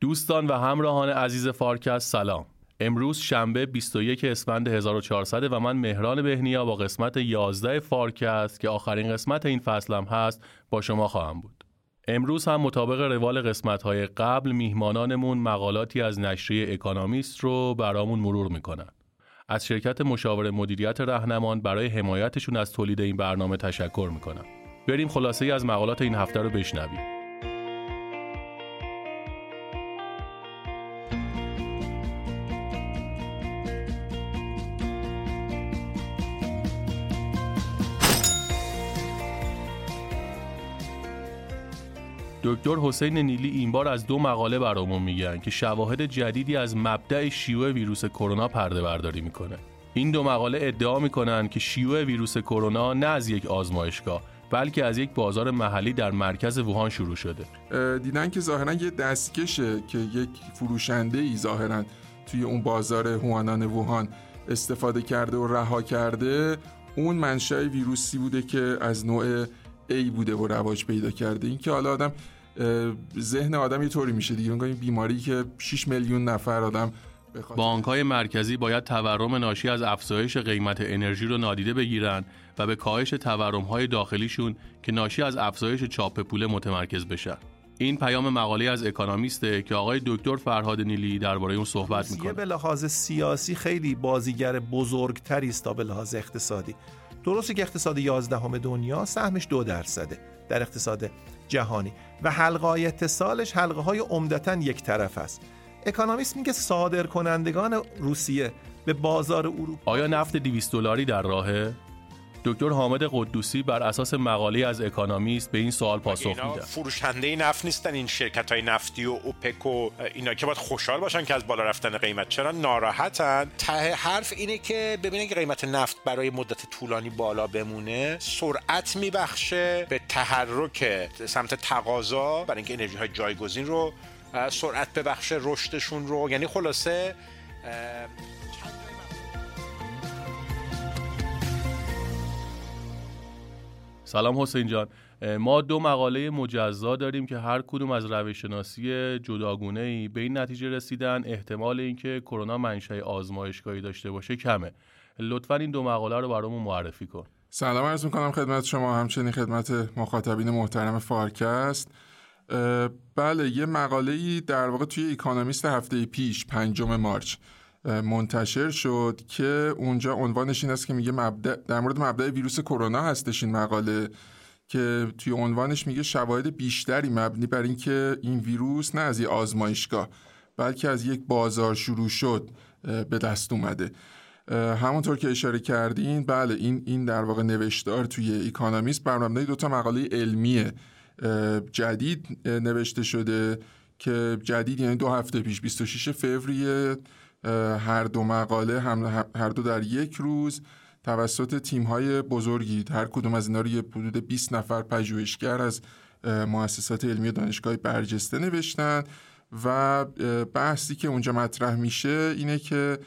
دوستان و همراهان عزیز فارکست سلام. امروز شنبه 21 اسفند 1400 و من مهران بهنیا با قسمت 11 فارکست که آخرین قسمت این فصلم هست با شما خواهم بود. امروز هم مطابق روال قسمت های قبل میهمانانمون مقالاتی از نشریه Economist رو برامون مرور می‌کنن. از شرکت مشاور مدیریت رهنمان برای حمایتشون از تولید این برنامه تشکر می‌کنم. بریم خلاصه ای از مقالات این هفته رو بشنویم. دکتر حسین نیلی این بار از دو مقاله برامون میگن که شواهد جدیدی از مبدع شیوع ویروس کرونا پرده برداری می‌کنه. این دو مقاله ادعا می‌کنن که شیوع ویروس کرونا نه از یک آزمایشگاه بلکه از یک بازار محلی در مرکز ووهان شروع شده. دیدن که ظاهرا یه دستکشه که یک فروشنده ای ظاهرا توی اون بازار هوانان ووهان استفاده کرده و رها کرده اون منشأ ویروسی بوده که از نوع A بوده و رواج پیدا کرده. این که حالا آدم ذهن آدم یه طوری میشه دیگه. این بیماری که 6 میلیون نفر آدم بانک های مرکزی باید تورم ناشی از افزایش قیمت انرژی رو نادیده بگیرن و به کاهش تورم های داخلیشون که ناشی از افزایش چاپ پول متمرکز بشن این پیام مقاله از اکانامیسته که آقای دکتر فرهاد نیلی درباره اون صحبت می‌کنه. به لحاظ سیاسی خیلی بازیگر بزرگتری است تا به لحاظ اقتصادی. درسته که اقتصاد 11 دنیا سهمش دو درصده. در اقتصاد جهانی و حلقه های اتصالش حلقه های عمدتا یک طرف است. اکانومیست میگه صادر کنندگان روسیه به بازار اروپا آیا نفت 200 دلاری در راهه؟ دکتر حامد قدوسی بر اساس مقاله از اکانامیست به این سوال پاسخ میده فروشنده نفت نیستن این شرکت های نفتی و اوپک و اینا که باید خوشحال باشن که از بالا رفتن قیمت. چرا؟ ناراحتن. ته حرف اینه که ببینن که قیمت نفت برای مدت طولانی بالا بمونه سرعت میبخشه به تحرک سمت تقاضا برای اینکه انرژی های جایگزین رو سرعت ببخشه رشدشون رو. یعنی خلاصه سلام حسین جان. ما دو مقاله مجزا داریم که هر کدوم از روششناسی جداگونه ای به این نتیجه رسیدن. احتمال اینکه کرونا منشأ آزمایشگاهی داشته باشه کمه. لطفا این دو مقاله رو برامون معرفی کن. سلام عرض می‌کنم خدمت شما. همچنین خدمت مخاطبین محترم فارکست. بله یه مقاله ای در واقع توی Economist هفته پیش پنجم March. منتشر شد که اونجا عنوانش این است که میگه مبدأ در مورد مبدأ ویروس کرونا هستش این مقاله که توی عنوانش میگه شواهد بیشتری مبنی بر اینکه این ویروس نه از یه آزمایشگاه بلکه از یک بازار شروع شد به دست اومده. همونطور که اشاره کردین بله این این در واقع نوشتار توی Economist بر دو تا مقاله علمی جدید نوشته شده که جدید یعنی دو هفته پیش 26 فوریه هر دو مقاله هم هر دو در یک روز توسط تیم های بزرگی. هر کدوم از اینا رو یه حدود 20 نفر پژوهشگر از مؤسسات علمی دانشگاه برجسته نوشتن و بحثی که اونجا مطرح میشه اینه که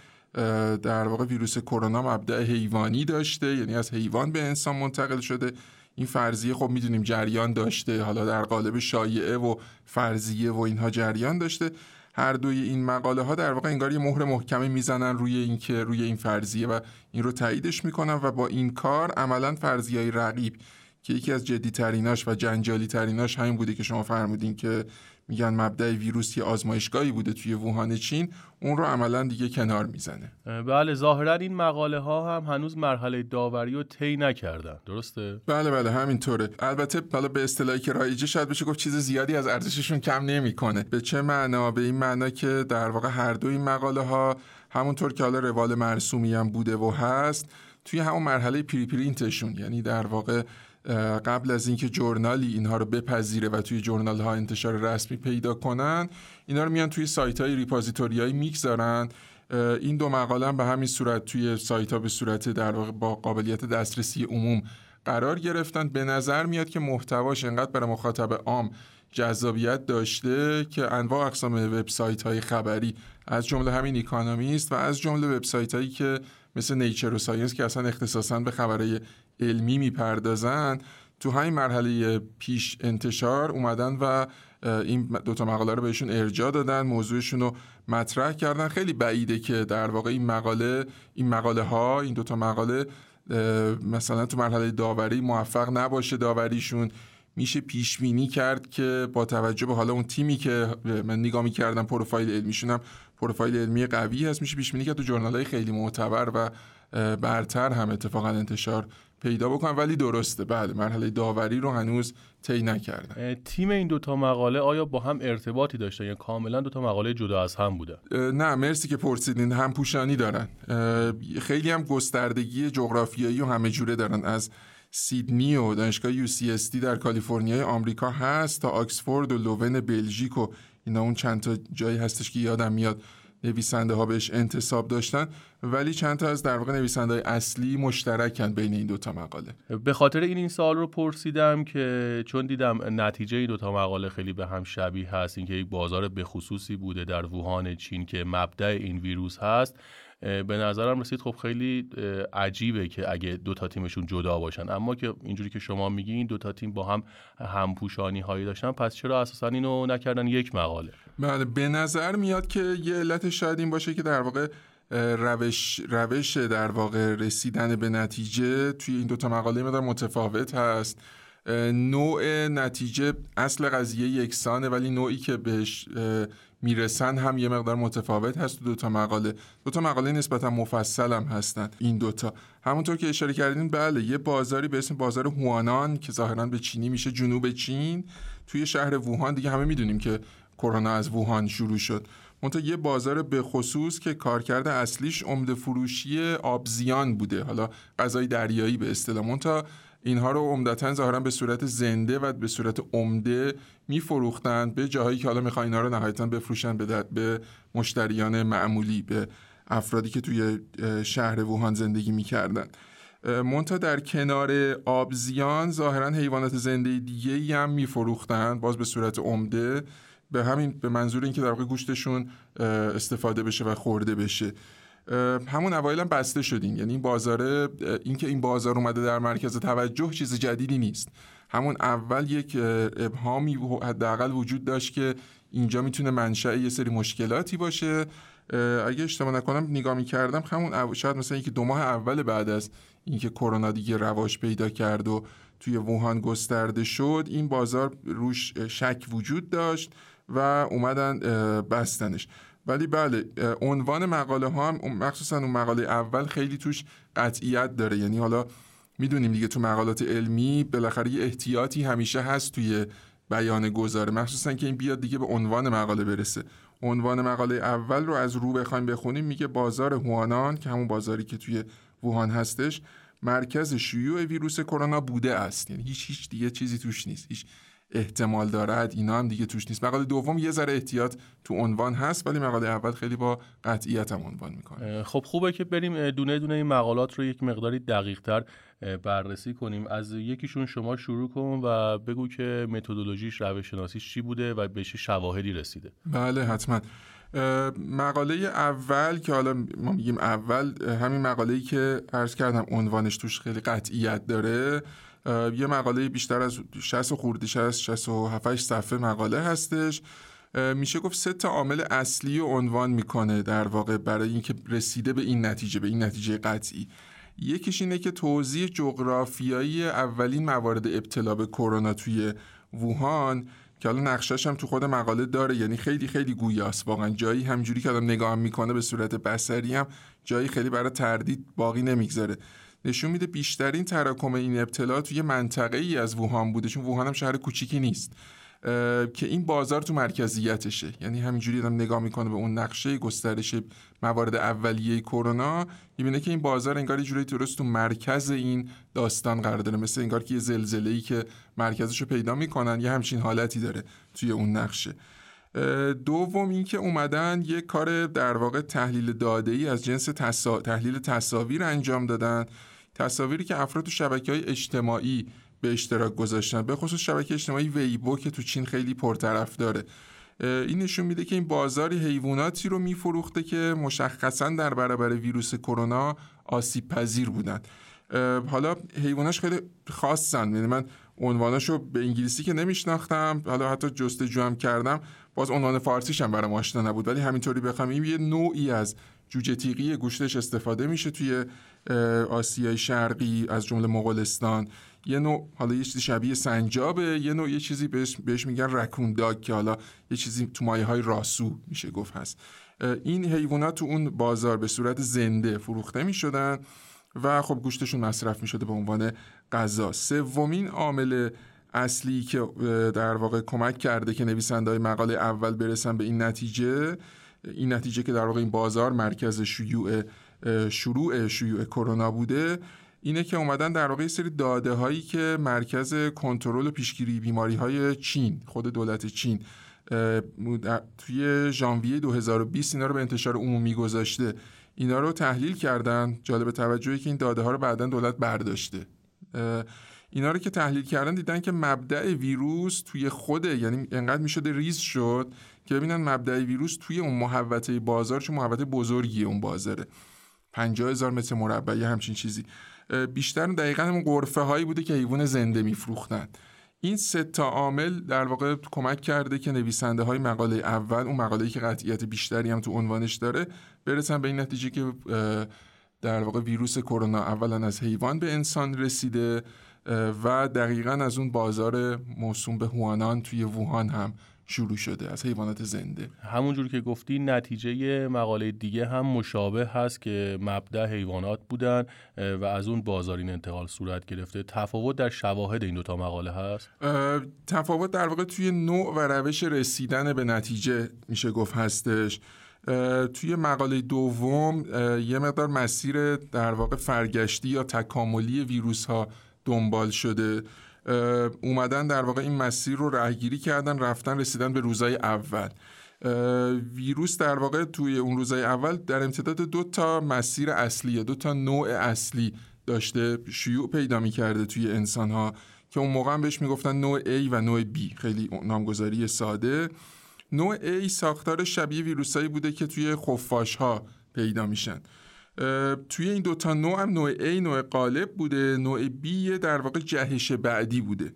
در واقع ویروس کرونا مبدع حیوانی داشته یعنی از حیوان به انسان منتقل شده. این فرضیه خب می‌دونیم جریان داشته حالا در قالب شایعه و فرضیه و اینها جریان داشته. هر دوی این مقاله ها در واقع انگار یه مهر محکمی می‌زنن روی اینکه روی این فرضیه و این رو تاییدش می‌کنن و با این کار عملا فرضیه رقیب که یکی از جدی تریناش و جنجالی تریناش همین بوده که شما فرمودین که میگن مبدع ویروس یه آزمایشگاهی بوده توی ووهان چین اون رو عملا دیگه کنار می‌زنه. بله ظاهرا این مقاله ها هم هنوز مرحله داوری رو طی نکردن. درسته؟ بله بله همینطوره. البته حالا به اصطلاحی که رایجه شاید بشه گفت چیز زیادی از ارزششون کم نمی‌کنه. به چه معنا؟ به این معنا که در واقع هر دو این مقاله ها همونطور که حالا روال مرسومی هم بوده و هست توی همون مرحله پری پرینتشون یعنی در واقع قبل از اینکه جورنالی اینها رو بپذیره و توی جورنال ها انتشار رسمی پیدا کنن اینا رو میان توی سایت های ریپازیتوری های می‌گذارن این دو مقاله هم به همین صورت توی سایت ها به صورت در واقع با قابلیت دسترسی عموم قرار گرفتن. به نظر میاد که محتواش انقدر برای مخاطب عام جذابیت داشته که انواع اقسام وبسایت های خبری از جمله همین Economist و از جمله وبسایت هایی که مثل Nature و Science که اصلا اختصاصا به خبرهای علمی می‌پردازن تو همین مرحله پیش انتشار اومدن و این دوتا مقاله رو بهشون ارجاع دادن موضوعشون رو مطرح کردن. خیلی بعیده که در واقع این مقاله این مقاله ها این دوتا مقاله مثلا تو مرحله داوری موفق نباشه داوریشون. میشه پیش بینی کرد که با توجه به حالا اون تیمی که من نگاه می‌کردم پروفایل علمیشون هم پروفایل علمی قوی هست میشه پیش بینی کرد تو جورنال های خیلی معتبر و برتر هم اتفاقا انتشار پیدا بکنن ولی درسته. بله مرحله داوری رو هنوز طی نکردن تیم این دوتا مقاله آیا با هم ارتباطی داشتن؟ یا کاملا دوتا مقاله جدا از هم بوده؟ نه مرسی که پرسیدین. هم پوشانی دارن. خیلی هم گستردگی جغرافیایی و همه جوره دارن. از سیدنی و دانشگاه یو سی در کالیفرنیا آمریکا هست تا آکسفورد و لوون بلژیک و اینا. اون چند تا جایی هستش که یادم میاد. نویسنده ها بهش انتصاب داشتن ولی چند تا از در واقع نویسنده های اصلی مشترکن بین این دوتا مقاله. به خاطر این این سوال رو پرسیدم که چون دیدم نتیجه این دوتا مقاله خیلی به هم شبیه هست اینکه یک بازار به خصوصی بوده در ووهان چین که مبدع این ویروس هست به نظرم رسید خب خیلی عجیبه که اگه دو تا تیمشون جدا باشن. اما که اینجوری که شما میگین دو تا تیم با هم همپوشانی هایی داشتن پس چرا اساسا اینو نکردن یک مقاله؟ بله به نظر میاد که یه علت شاید این باشه که در واقع روش روش در واقع رسیدن به نتیجه توی این دوتا مقاله مدار متفاوت هست. نوع نتیجه اصل قضیه یکسانه ولی نوعی که بهش می‌رسن هم یه مقدار متفاوت هست تو دوتا مقاله. دوتا مقاله نسبتا مفصل هم هستن این دوتا همونطور که اشاره کردین بله یه بازاری به اسم بازار هوانان که ظاهرا به چینی میشه جنوب چین توی شهر ووهان. دیگه همه می‌دونیم که کرونا از ووهان شروع شد. منتها یه بازار به خصوص که کارکرد اصلیش عمده فروشی آبزیان بوده حالا غذای دریایی به اصطلاح. منتها اینها رو عمدتا ظاهرا به صورت زنده و به صورت عمده میفروختند به جاهایی که حالا می‌خوان اینها رو نهایتا بفروشن به, به مشتریان معمولی به افرادی که توی شهر ووهان زندگی می‌کردن. مونتا در کنار آبزیان ظاهرا حیوانات زنده دیگه هم میفروختند باز به صورت عمده. به همین به منظور اینکه در واقع گوشتشون استفاده بشه و خورده بشه. همون اوایل هم بسته شدیم یعنی این بازاره اینکه این بازار اومده در مرکز توجه چیز جدیدی نیست. همون اول یک ابهامی حداقل وجود داشت که اینجا می‌تونه منشأ یه سری مشکلاتی باشه. اگه اشتباه نکنم نگاه می‌کردم همون شاید مثلا اینکه دو ماه اول بعد از اینکه کرونا دیگه رواج پیدا کرد و توی ووهان گسترده شد این بازار روش شک وجود داشت و اومدن بستنش. ولی بله عنوان مقاله ها هم مخصوصا اون مقاله اول خیلی توش قطعیت داره. یعنی حالا می‌دونیم دیگه تو مقالات علمی بالاخره یه احتیاطی همیشه هست توی بیان گذاره مخصوصا که این بیاد دیگه به عنوان مقاله برسه. عنوان مقاله اول رو از رو بخوایم بخونیم. میگه بازار هوانان که همون بازاری که توی ووهان هستش مرکز شیوع ویروس کرونا بوده است. یعنی هیچ هیچ دیگه چیزی توش نیست. هیچ احتمال دارد. اینا هم دیگه توش نیست. مقاله دوم یه ذره احتیاط تو عنوان هست ولی مقاله اول خیلی با قطعیت هم عنوان می‌کنه. خب خوبه که بریم دونه دونه این مقالات رو یک مقداری دقیق تر بررسی کنیم. از یکیشون شما شروع کن و بگو که متدولوژیش روش شناسیش چی بوده و به چه شواهدی رسیده. بله حتما. مقاله اول که حالا ما میگیم اول همین مقاله ای که عرض کردم عنوانش توش خیلی قطعیت داره. یه مقاله بیشتر از 60 خورده 60 67 صفحه مقاله هستش. میشه گفت سه تا عامل اصلی و عنوان می‌کنه در واقع برای اینکه رسیده به این نتیجه به این نتیجه قطعی. یکیش اینه که توضیح جغرافیایی اولین موارد ابتلا به کرونا توی ووهان که حالا نقشش هم تو خود مقاله داره. یعنی خیلی خیلی گویاست واقعا جایی همجوری که آدم نگاه می‌کنه به صورت بسری هم جایی خیلی برای تردید باقی نمی‌گذاره. نشون میده بیشترین تراکم این ابتلا توی منطقه ای از ووهان بوده چون ووهان هم شهر کوچیکی نیست که این بازار تو مرکزیتشه. یعنی همینجوری آدم نگاه می‌کنه به اون نقشه گسترش موارد اولیه کرونا می‌بینه که این بازار انگار یه جوری درست تو مرکز این داستان قرار داره. مثل انگار که یه زلزله ای که مرکزش رو پیدا می‌کنن یه همچین حالتی داره توی اون نقشه. دوم اینکه اومدن یه کار در واقع تحلیل داده ای از جنس تحلیل تصاویر انجام دادن. تصاویری که افراد تو شبکه های اجتماعی به اشتراک گذاشتن به خصوص شبکه اجتماعی ویبو که تو چین خیلی پرطرف داره. این نشون میده که این بازاری حیواناتی رو میفروخته که مشخصا در برابر ویروس کرونا آسیب پذیر بودن حالا حیواناش خیلی خاصن یعنی من عنواناشو به انگلیسی که نمیشناختم حالا حتی جستجو هم کردم باز عنوان فارسیش هم برام آشنا نبود. ولی همینطوری بخوام این یه نوعی از جوجه تیغی گوشتش استفاده میشه توی آسیای شرقی از جمله مغولستان. یه نوع حالا یه چیزی شبیه سنجابه یه نوع یه چیزی بهش, بهش میگن رکون داگ که حالا یه چیزی تو مایه های راسو میشه گفت هست. این حیوانات تو اون بازار به صورت زنده فروخته می‌شدن و خب گوشتشون مصرف می‌شده به عنوان غذا. سومین عامل اصلی که در واقع کمک کرده که نویسنده های مقاله اول برسن به این نتیجه این نتیجه که در واقع این بازار مرکز شیوع شروع شیوع کرونا بوده اینه که اومدن در واقع سری داده هایی که مرکز کنترل و پیشگیری بیماری های چین خود دولت چین توی ژانویه 2020 اینا رو به انتشار عمومی گذاشته. اینا رو تحلیل کردن جالب توجهی که این داده ها رو بعدا دولت برداشته. اینا رو که تحلیل کردن دیدن که مبدع ویروس توی خوده یعنی انقدر می‌شده ریز شد که ببینن مبدع ویروس توی اون محوطه بازار چون محوطه بزرگی اون بازاره. 50 هزار متر مربع همچین چیزی. بیشتر دقیقا همون قرفه هایی بوده که حیوان زنده میفروختن. این سه تا عامل در واقع کمک کرده که نویسنده های مقاله اول اون مقاله که قطعیت بیشتری هم تو عنوانش داره برسن به این نتیجه که در واقع ویروس کرونا اولا از حیوان به انسان رسیده و دقیقا از اون بازار موسوم به هوانان توی ووهان هم شروع شده از حیوانات زنده. همونجور که گفتی نتیجه مقاله دیگه هم مشابه هست که مبدع حیوانات بودن و از اون بازارین انتقال صورت گرفته. تفاوت در شواهد این دوتا مقاله هست؟ تفاوت در واقع توی نوع و روش رسیدن به نتیجه میشه گفت هستش. توی مقاله دوم یه مقدار مسیر در واقع فرگشتی یا تکاملی ویروس ها دنبال شده. اومدن در واقع این مسیر رو رهگیری کردن رفتن رسیدن به روزای اول. ویروس در واقع توی اون روزای اول در امتداد دو تا مسیر اصلی دو تا نوع اصلی داشته شیوع پیدا می کرده توی انسان ها که اون موقع هم بهش می‌گفتن نوع A و نوع B. خیلی نامگذاری ساده. نوع A ساختار شبیه ویروسایی بوده که توی خفاش ها پیدا میشن. توی این دوتا نوع هم نوع A نوع قالب بوده. نوع B در واقع جهش بعدی بوده.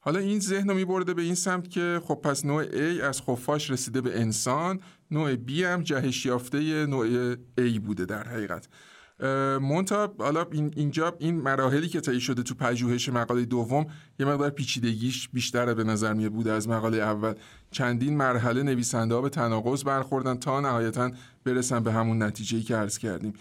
حالا این ذهن رو میبرده به این سمت که خب پس نوع A از خفاش رسیده به انسان. نوع B هم جهش یافته نوع A بوده در حقیقت. مونتا حالا اینجا این مراحلی که طی شده تو پژوهش مقاله دوم یه مقدار پیچیدگیش بیشتر به نظر میاد بوده از مقاله اول. چندین مرحله نویسنده ها به تناقض برخوردن تا نهایتا برسن به همون نتیجه که عرض کردیم.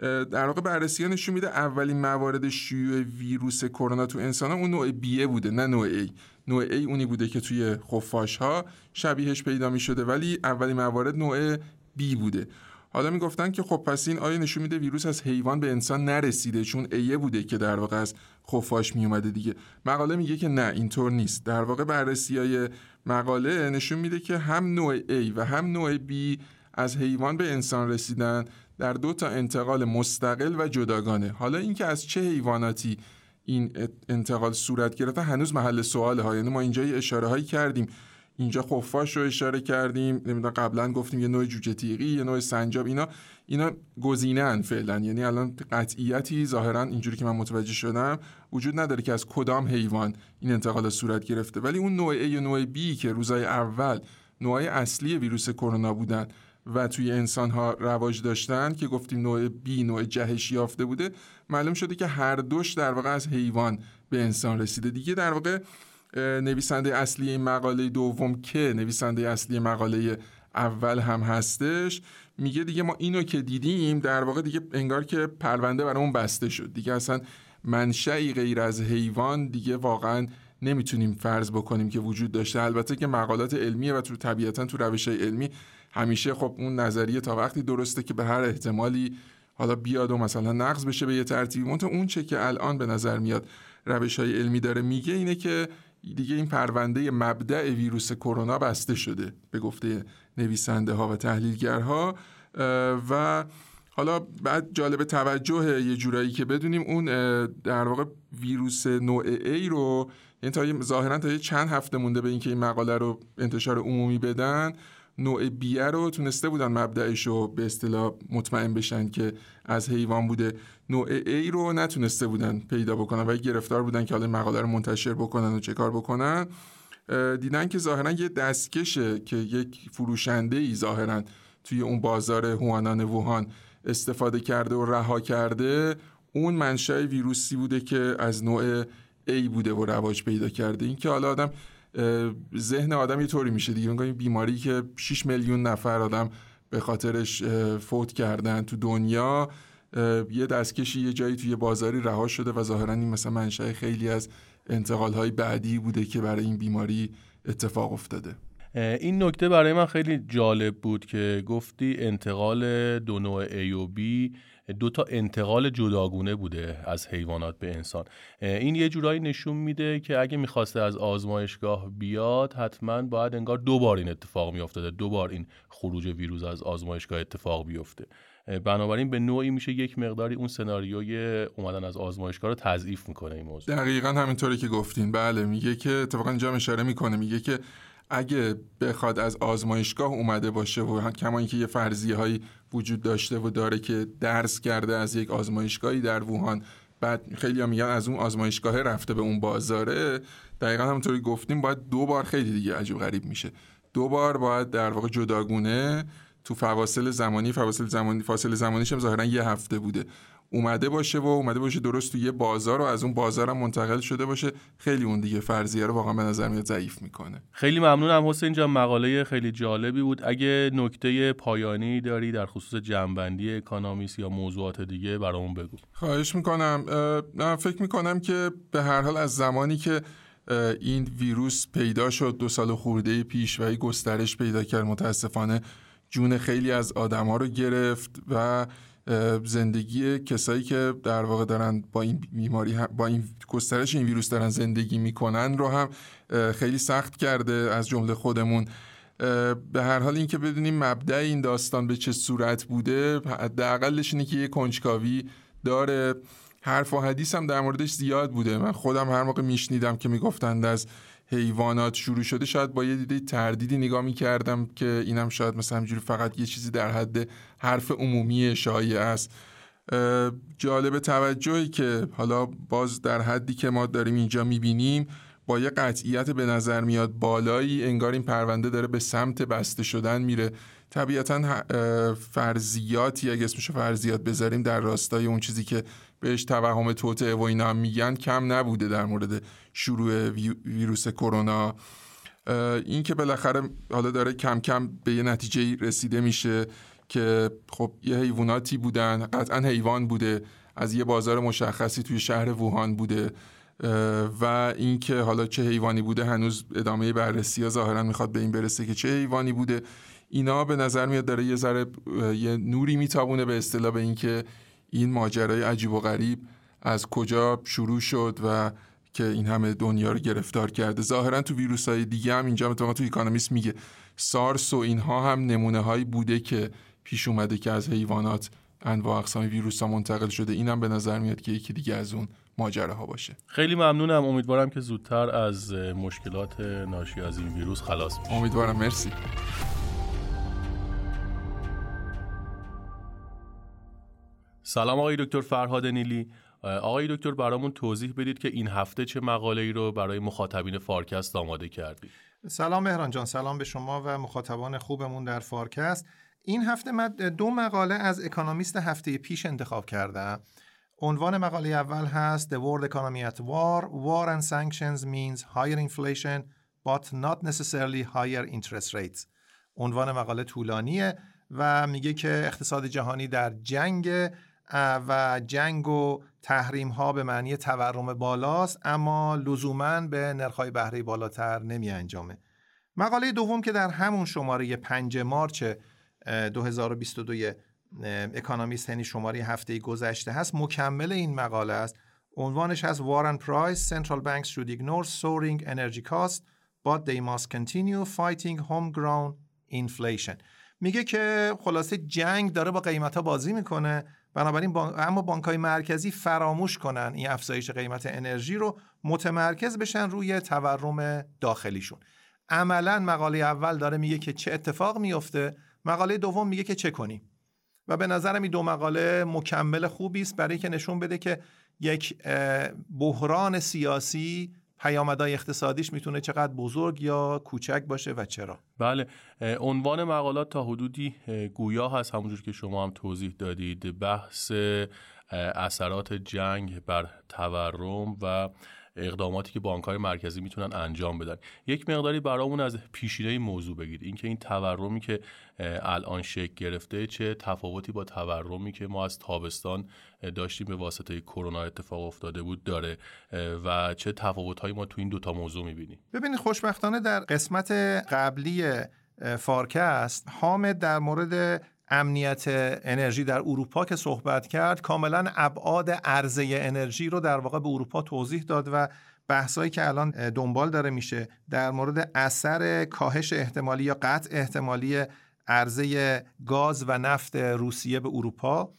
در واقع بررسی نشون میده اولین موارد شیوع ویروس کرونا تو انسان اون نوع بیه بوده نه نوع ای نوع ای اونی بوده که توی خفاش ها شبیهش پیدا می شده ولی اولین موارد نوع بی بوده. حالا می‌گفتن که خب پس این آیا نشون میده ویروس از حیوان به انسان نرسیده چون ایه بوده که در واقع از خفاش می اومده دیگه. مقاله میگه که نه اینطور نیست. در واقع بررسی های مقاله نشون میده که هم نوع A و هم نوع B از حیوان به انسان رسیدن در دو تا انتقال مستقل و جداگانه. حالا اینکه از چه حیواناتی این انتقال صورت گرفته هنوز محل سواله ها یعنی ما اینجا اشاره هایی کردیم. اینجا خفاش رو اشاره کردیم نمی‌دونم قبلا گفتیم یه نوع جوجه تیغی یه نوع سنجاب اینا اینا گزینه ان فعلا. یعنی الان قطعیتی ظاهرا اینجوری که من متوجه شدم وجود نداره که از کدام حیوان این انتقال صورت گرفته. ولی اون نوع A یا نوع B که روزای اول نوع اصلی ویروس کرونا بودن و توی انسان ها رواج داشتن که گفتیم نوع B نوع جهش یافته بوده معلوم شده که هر دوش در واقع از حیوان به انسان رسیده. دیگه در واقع نویسنده اصلی این مقاله دوم که نویسنده اصلی مقاله اول هم هستش میگه دیگه ما اینو که دیدیم در واقع دیگه انگار که پرونده برامون بسته شد. دیگه اصلا منشعی غیر از حیوان دیگه واقعا نمی‌تونیم فرض بکنیم که وجود داشته. البته که مقالات علمیه و تو طبیعتا تو روش علمی همیشه خب اون نظریه تا وقتی درسته که به هر احتمالی حالا بیاد و مثلا نقض بشه به یه ترتیبی اون چه که الان به نظر میاد روش های علمی داره میگه اینه که دیگه این پرونده مبدع ویروس کرونا بسته شده به گفته نویسنده ها و تحلیلگرها و حالا بعد جالب توجه یه جورایی که بدونیم اون در واقع ویروس نوع A رو این تا ظاهرا تا چند هفته مونده به اینکه این مقاله رو انتشار عمومی بدن نوع بیه رو تونسته بودن مبدعش رو به اصطلاح مطمئن بشن که از حیوان بوده. نوع ای رو نتونسته بودن پیدا بکنن و گرفتار بودن که حالا مقاله رو منتشر بکنن و چه کار بکنن. دیدن که ظاهرا یه دستکشه که یک فروشنده ای ظاهرا توی اون بازار هوانان ووهان استفاده کرده و رها کرده. اون منشأ ویروسی بوده که از نوع A بوده و رواج پیدا کرده. این که حالا آدم ذهن آدم یه طوری میشه دیگه. میگم بیماری که 6 میلیون نفر آدم به خاطرش فوت کردن تو دنیا یه دستکشی یه جایی توی بازاری رها شده و ظاهرا این مثلا منشأ خیلی از انتقال های بعدی بوده که برای این بیماری اتفاق افتاده. این نکته برای من خیلی جالب بود که گفتی انتقال دو نوع A و B. دو تا انتقال جداگونه بوده از حیوانات به انسان. این یه جورایی نشون میده که اگه می‌خواسته از آزمایشگاه بیاد حتما باید انگار دو بار این اتفاق میافتاده. دو بار این خروج ویروس از آزمایشگاه اتفاق بیفته. بنابراین به نوعی میشه یک مقداری اون سناریوی اومدن از آزمایشگاه رو تضعیف می‌کنه این موضوع. دقیقا همینطوری که گفتین. بله میگه که اتفاقا اینجا اشاره می‌کنه. میگه که اگه بخواد از آزمایشگاه اومده باشه و کما اینکه یه فرضیه هایی وجود داشته و داره که درس کرده از یک آزمایشگاهی در ووهان بعد خیلی هم میگن از اون آزمایشگاه رفته به اون بازاره دقیقا همونطوری گفتیم باید دو بار خیلی دیگه عجیب غریب میشه. دو بار باید در واقع جداگونه تو فواصل زمانی فواصل زمانی فاصله زمانیش هم ظاهرا یه هفته بوده. اومده باشه و اومده باشه درست تو یه بازار و از اون بازار هم منتقل شده باشه. خیلی اون دیگه فرضیه رو واقعا به نظر میاد ضعیف می‌کنه. خیلی ممنونم حسین جان. مقاله خیلی جالبی بود. اگه نکته پایانی داری در خصوص جنبندی اکانومیست یا موضوعات دیگه برامون بگو. خواهش می‌کنم. من فکر می‌کنم که به هر حال از زمانی که این ویروس پیدا شد دو سال خورده پیش و گسترش پیدا کرد متاسفانه جون خیلی از آدم ها رو گرفت و زندگی کسایی که در واقع دارن با این بیماری با این گسترش این ویروس دارن زندگی می‌کنن رو هم خیلی سخت کرده از جمله خودمون. به هر حال اینکه بدونیم مبدع این داستان به چه صورت بوده حداقلش اینه که یه کنجکاوی داره. حرف و حدیث هم در موردش زیاد بوده. من خودم هر موقع میشنیدم که می‌گفتند از حیوانات شروع شده شاید با یه دیده تردیدی نگاه می‌کردم که اینم شاید مثلا همجوری فقط یه چیزی در حد حرف عمومی شایع است. جالب توجهی که حالا باز در حدی که ما داریم اینجا می‌بینیم با یه قطعیت به نظر میاد بالایی انگار این پرونده داره به سمت بسته شدن میره. طبیعتا فرضیاتی اگه اسمشو فرضیات بذاریم در راستای اون چیزی که بهش توهم توطعه و اینا میگن کم نبوده در مورد شروع ویروس کرونا. این که بالاخره حالا داره کم کم به یه نتیجه رسیده میشه که خب یه حیواناتی بودن قطعا حیوان بوده از یه بازار مشخصی توی شهر ووهان بوده. و اینکه حالا چه حیوانی بوده هنوز ادامه بررسی ها ظاهرا می‌خواد به این برسه که چه حیوانی بوده. اینا به نظر میاد داره یه ذره یه نوری میتابونه به اصطلاح به اینکه این ماجرای عجیب و غریب از کجا شروع شد و که این همه دنیا رو گرفتار کرده. ظاهرا تو ویروس های دیگه هم اینجا مثلا تو اکانومیست میگه. سارس و اینها هم نمونه هایی بوده که پیش اومده که از حیوانات انواع اقسام ویروس ها منتقل شده. اینم به نظر میاد که یکی دیگه از اون ماجراها باشه. خیلی ممنونم. امیدوارم که زودتر از مشکلات ناشی از این ویروس خلاص بشیم امیدوارم. مرسی. سلام آقای دکتر فرهاد نیلی. آقای دکتر برامون توضیح بدید که این هفته چه مقاله ای رو برای مخاطبین فارکست آماده کردید. سلام مهران جان سلام به شما و مخاطبان خوبمون در فارکست. این هفته من دو مقاله از Economist هفته پیش انتخاب کردم. عنوان مقاله اول هست The World Economy at War. War and Sanctions means higher inflation but not necessarily higher interest rates. عنوان مقاله طولانیه و میگه که اقتصاد جهانی در جنگ و جنگ و تحریم ها به معنی تورم بالاست اما لزوما به نرخ‌های بهره بالاتر نمی انجامه مقاله دوم که در همون شماره 5 مارچ 2022 اکانومیست یعنی شماره هفته گذشته هست مکمل این مقاله است. عنوانش هست وارن پرایس Central Banks should ignore soaring energy costs but they must continue fighting homegrown inflation میگه که خلاصه جنگ داره با قیمت ها بازی می‌کنه. بنابراین اما بانک های مرکزی فراموش کنن این افزایش قیمت انرژی رو متمرکز بشن روی تورم داخلیشون. عملا مقاله اول داره میگه که چه اتفاق میفته مقاله دوم میگه که چه کنیم. و به نظرم این دو مقاله مکمل خوبی است برای که نشون بده که یک بحران سیاسی پیامدهای اقتصادیش می‌تونه چقدر بزرگ یا کوچک باشه و چرا. بله عنوان مقالات تا حدودی گویا هست. همونجور که شما هم توضیح دادید بحث اثرات جنگ بر تورم و اقداماتی که بانک های مرکزی می‌تونن انجام بدن. یک مقداری برامون از پیشینه موضوع بگید اینکه این تورمی که الان شکل گرفته چه تفاوتی با تورمی که ما از تابستان داشتیم به واسطه کرونا اتفاق افتاده بود داره و چه تفاوت هایی ما تو این دوتا موضوع می‌بینیم. ببینید خوشبختانه در قسمت قبلی فارکست حامد در مورد امنیت انرژی در اروپا که صحبت کرد کاملا ابعاد عرضه انرژی رو در واقع به اروپا توضیح داد و بحثایی که الان دنبال داره میشه در مورد اثر کاهش احتمالی یا قطع احتمالی عرضه گاز و نفت روسیه به اروپا.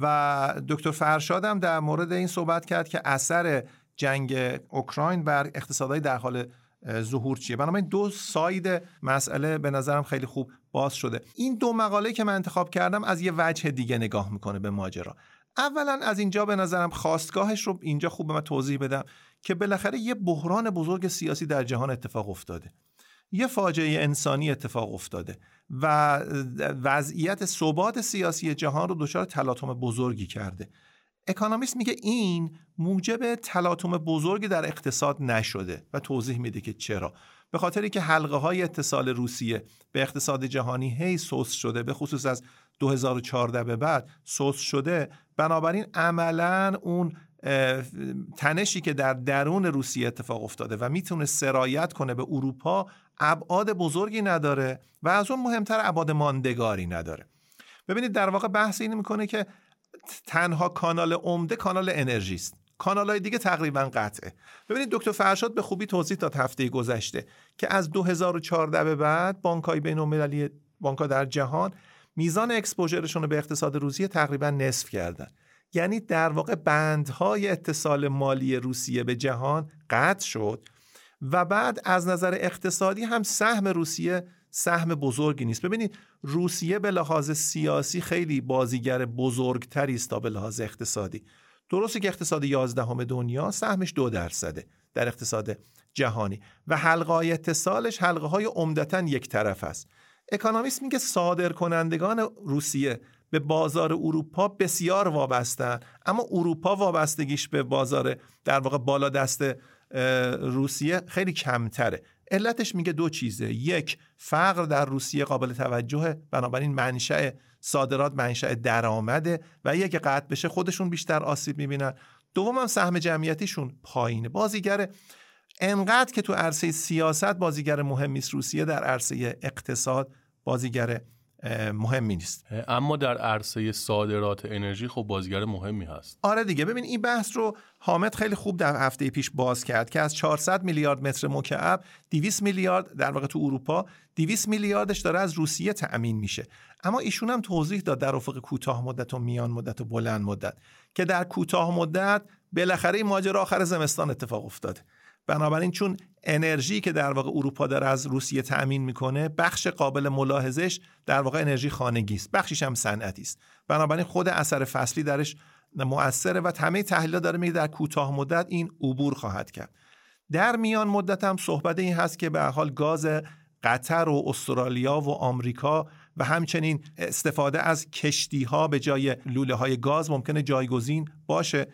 و دکتر فرشاد هم در مورد این صحبت کرد که اثر جنگ اوکراین بر اقتصادهای در حال ظهور چیه؟ بنابراین دو ساید مسئله به نظرم خیلی خوب باز شده. این دو مقاله که من انتخاب کردم از یه وجه دیگه نگاه می‌کنه به ماجرا. اولا از اینجا به نظرم خواستگاهش رو اینجا خوب به من توضیح بدم که بالاخره یه بحران بزرگ سیاسی در جهان اتفاق افتاده. یه فاجعه انسانی اتفاق افتاده و وضعیت ثبات سیاسی جهان رو دچار تلاطم بزرگی کرده. اکانومیست میگه این موجب تلاطم بزرگی در اقتصاد نشده و توضیح میده که چرا. به خاطری که حلقه های اتصال روسیه به اقتصاد جهانی هی سوس شده به خصوص از 2014 به بعد سوس شده بنابراین عملا اون تنشی که در درون روسیه اتفاق افتاده و می‌تونه سرایت کنه به اروپا ابعاد بزرگی نداره و از اون مهمتر ابعاد ماندگاری نداره. ببینید در واقع بحث اینو می‌کنه که تنها کانال عمده کانال انرژی است. کانال های دیگه تقریبا قطعه. ببینید دکتر فرشاد به خوبی توضیح داد هفته گذشته که از 2014 به بعد بانک های بین بانک در جهان میزان اکسپوژرشون رو به اقتصاد روسیه تقریبا نصف کردن. یعنی در واقع بندهای اتصال مالی روسیه به جهان قطع شد و بعد از نظر اقتصادی هم سهم روسیه سهم بزرگی نیست. ببینید روسیه به لحاظ سیاسی خیلی بازیگر بزرگتری است تا به لحاظ اقتصادی. درسته که اقتصاد 11 دنیا سهمش دو درصده در اقتصاد جهانی و حلقه های اتصالش حلقه های عمدتا یک طرف است. اکانومیست میگه صادر کنندگان روسیه به بازار اروپا بسیار وابستن اما اروپا وابستگیش به بازار در واقع بالا دست روسیه خیلی کمتره. علتش میگه دو چیزه. یک فقر در روسیه قابل توجه بنابراین منشأ صادرات منشأ درآمده و یک قطع بشه خودشون بیشتر آسیب می‌بینن. دوم هم سهم جمعیتیشون پایینه. بازیگر انقدر که تو عرصه سیاست بازیگر مهمی روسیه در عرصه اقتصاد بازیگر مهمی نیست. اما در عرصه صادرات انرژی خب بازیگر مهمی هست. آره دیگه ببین این بحث رو حامد خیلی خوب در هفته پیش باز کرد که از 400 میلیارد متر مکعب 200 میلیارد در واقع تو اروپا 200 میلیاردش داره از روسیه تأمین میشه. اما ایشون هم توضیح داد در افق کوتاه مدت و میان مدت و بلند مدت که در کوتاه مدت بالاخره این ماجرا آخر زمستان اتفاق افتاده. بنابراین چون انرژی که در واقع اروپا داره از روسیه تأمین می‌کنه بخش قابل ملاحظش در واقع انرژی خانگی است. بخشش هم صنعتی است. بنابراین خود اثر فصلی درش مؤثره و همه تحلیل داره میگه در کوتاه مدت این عبور خواهد کرد. در میان مدت هم صحبت این هست که به حال گاز قطر و استرالیا و آمریکا و همچنین استفاده از کشتی ها به جای لوله های گاز ممکنه جایگزین باشه.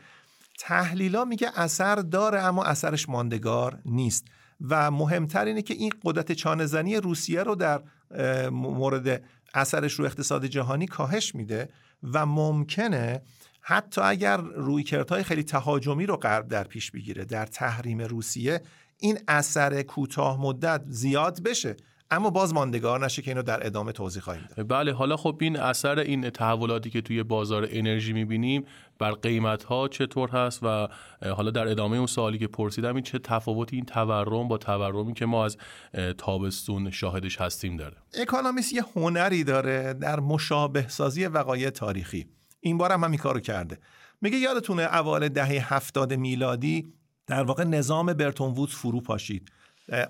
تحلیلا میگه اثر داره اما اثرش ماندگار نیست. و مهمتر اینه که این قدرت چانهزنی روسیه رو در مورد اثرش رو اقتصاد جهانی کاهش میده و ممکنه حتی اگر رویکردهای خیلی تهاجمی رو غرب در پیش بگیره در تحریم روسیه این اثر کوتاه مدت زیاد بشه. اما باز ماندگار نشه که اینو در ادامه توضیح خواهیم داد. بله حالا خب این اثر این تحولاتی که توی بازار انرژی می‌بینیم بر قیمت ها چطور هست و حالا در ادامه اون سوالی که پرسیدم این چه تفاوتی این تورم با تورمی که ما از تابستون شاهدش هستیم داره؟ اکانومیست یه هنری داره در مشابه سازی وقایع تاریخی. این بار هم همین کارو کرده. میگه یادتونه اوایل دهه هفتاد میلادی در واقع نظام برتون وودز فرو پاشید.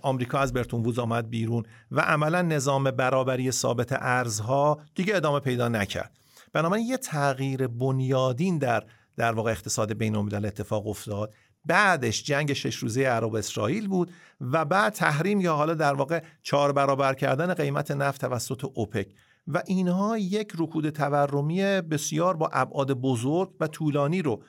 آمریکا از برتون ووز آمد بیرون و عملا نظام برابری ثابت ارزها دیگه ادامه پیدا نکرد. بنابراین یه تغییر بنیادین در در واقع اقتصاد بین الملل اتفاق افتاد. بعدش جنگ شش روزه عرب اسرائیل بود و بعد تحریم یا حالا در واقع چهار برابر کردن قیمت نفت توسط اوپک. و اینها یک رکود تورمی بسیار با ابعاد بزرگ و طولانی رو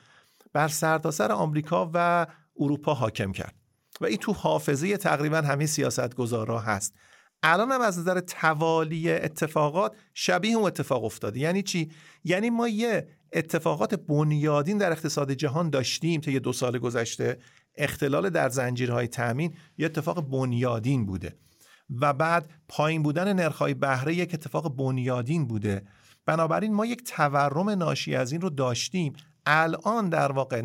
بر سرتاسر سر آمریکا و اروپا حاکم کرد. و این تو حافظه تقریبا همه سیاستگزارا هست. الان هم از نظر توالی اتفاقات شبیه اون اتفاق افتاده. یعنی چی؟ یعنی ما یه اتفاقات بنیادین در اقتصاد جهان داشتیم تا یه دو سال گذشته. اختلال در زنجیرهای تامین یه اتفاق بنیادین بوده. و بعد پایین بودن نرخ‌های بهره یک اتفاق بنیادین بوده. بنابراین ما یک تورم ناشی از این رو داشتیم. الان در واقع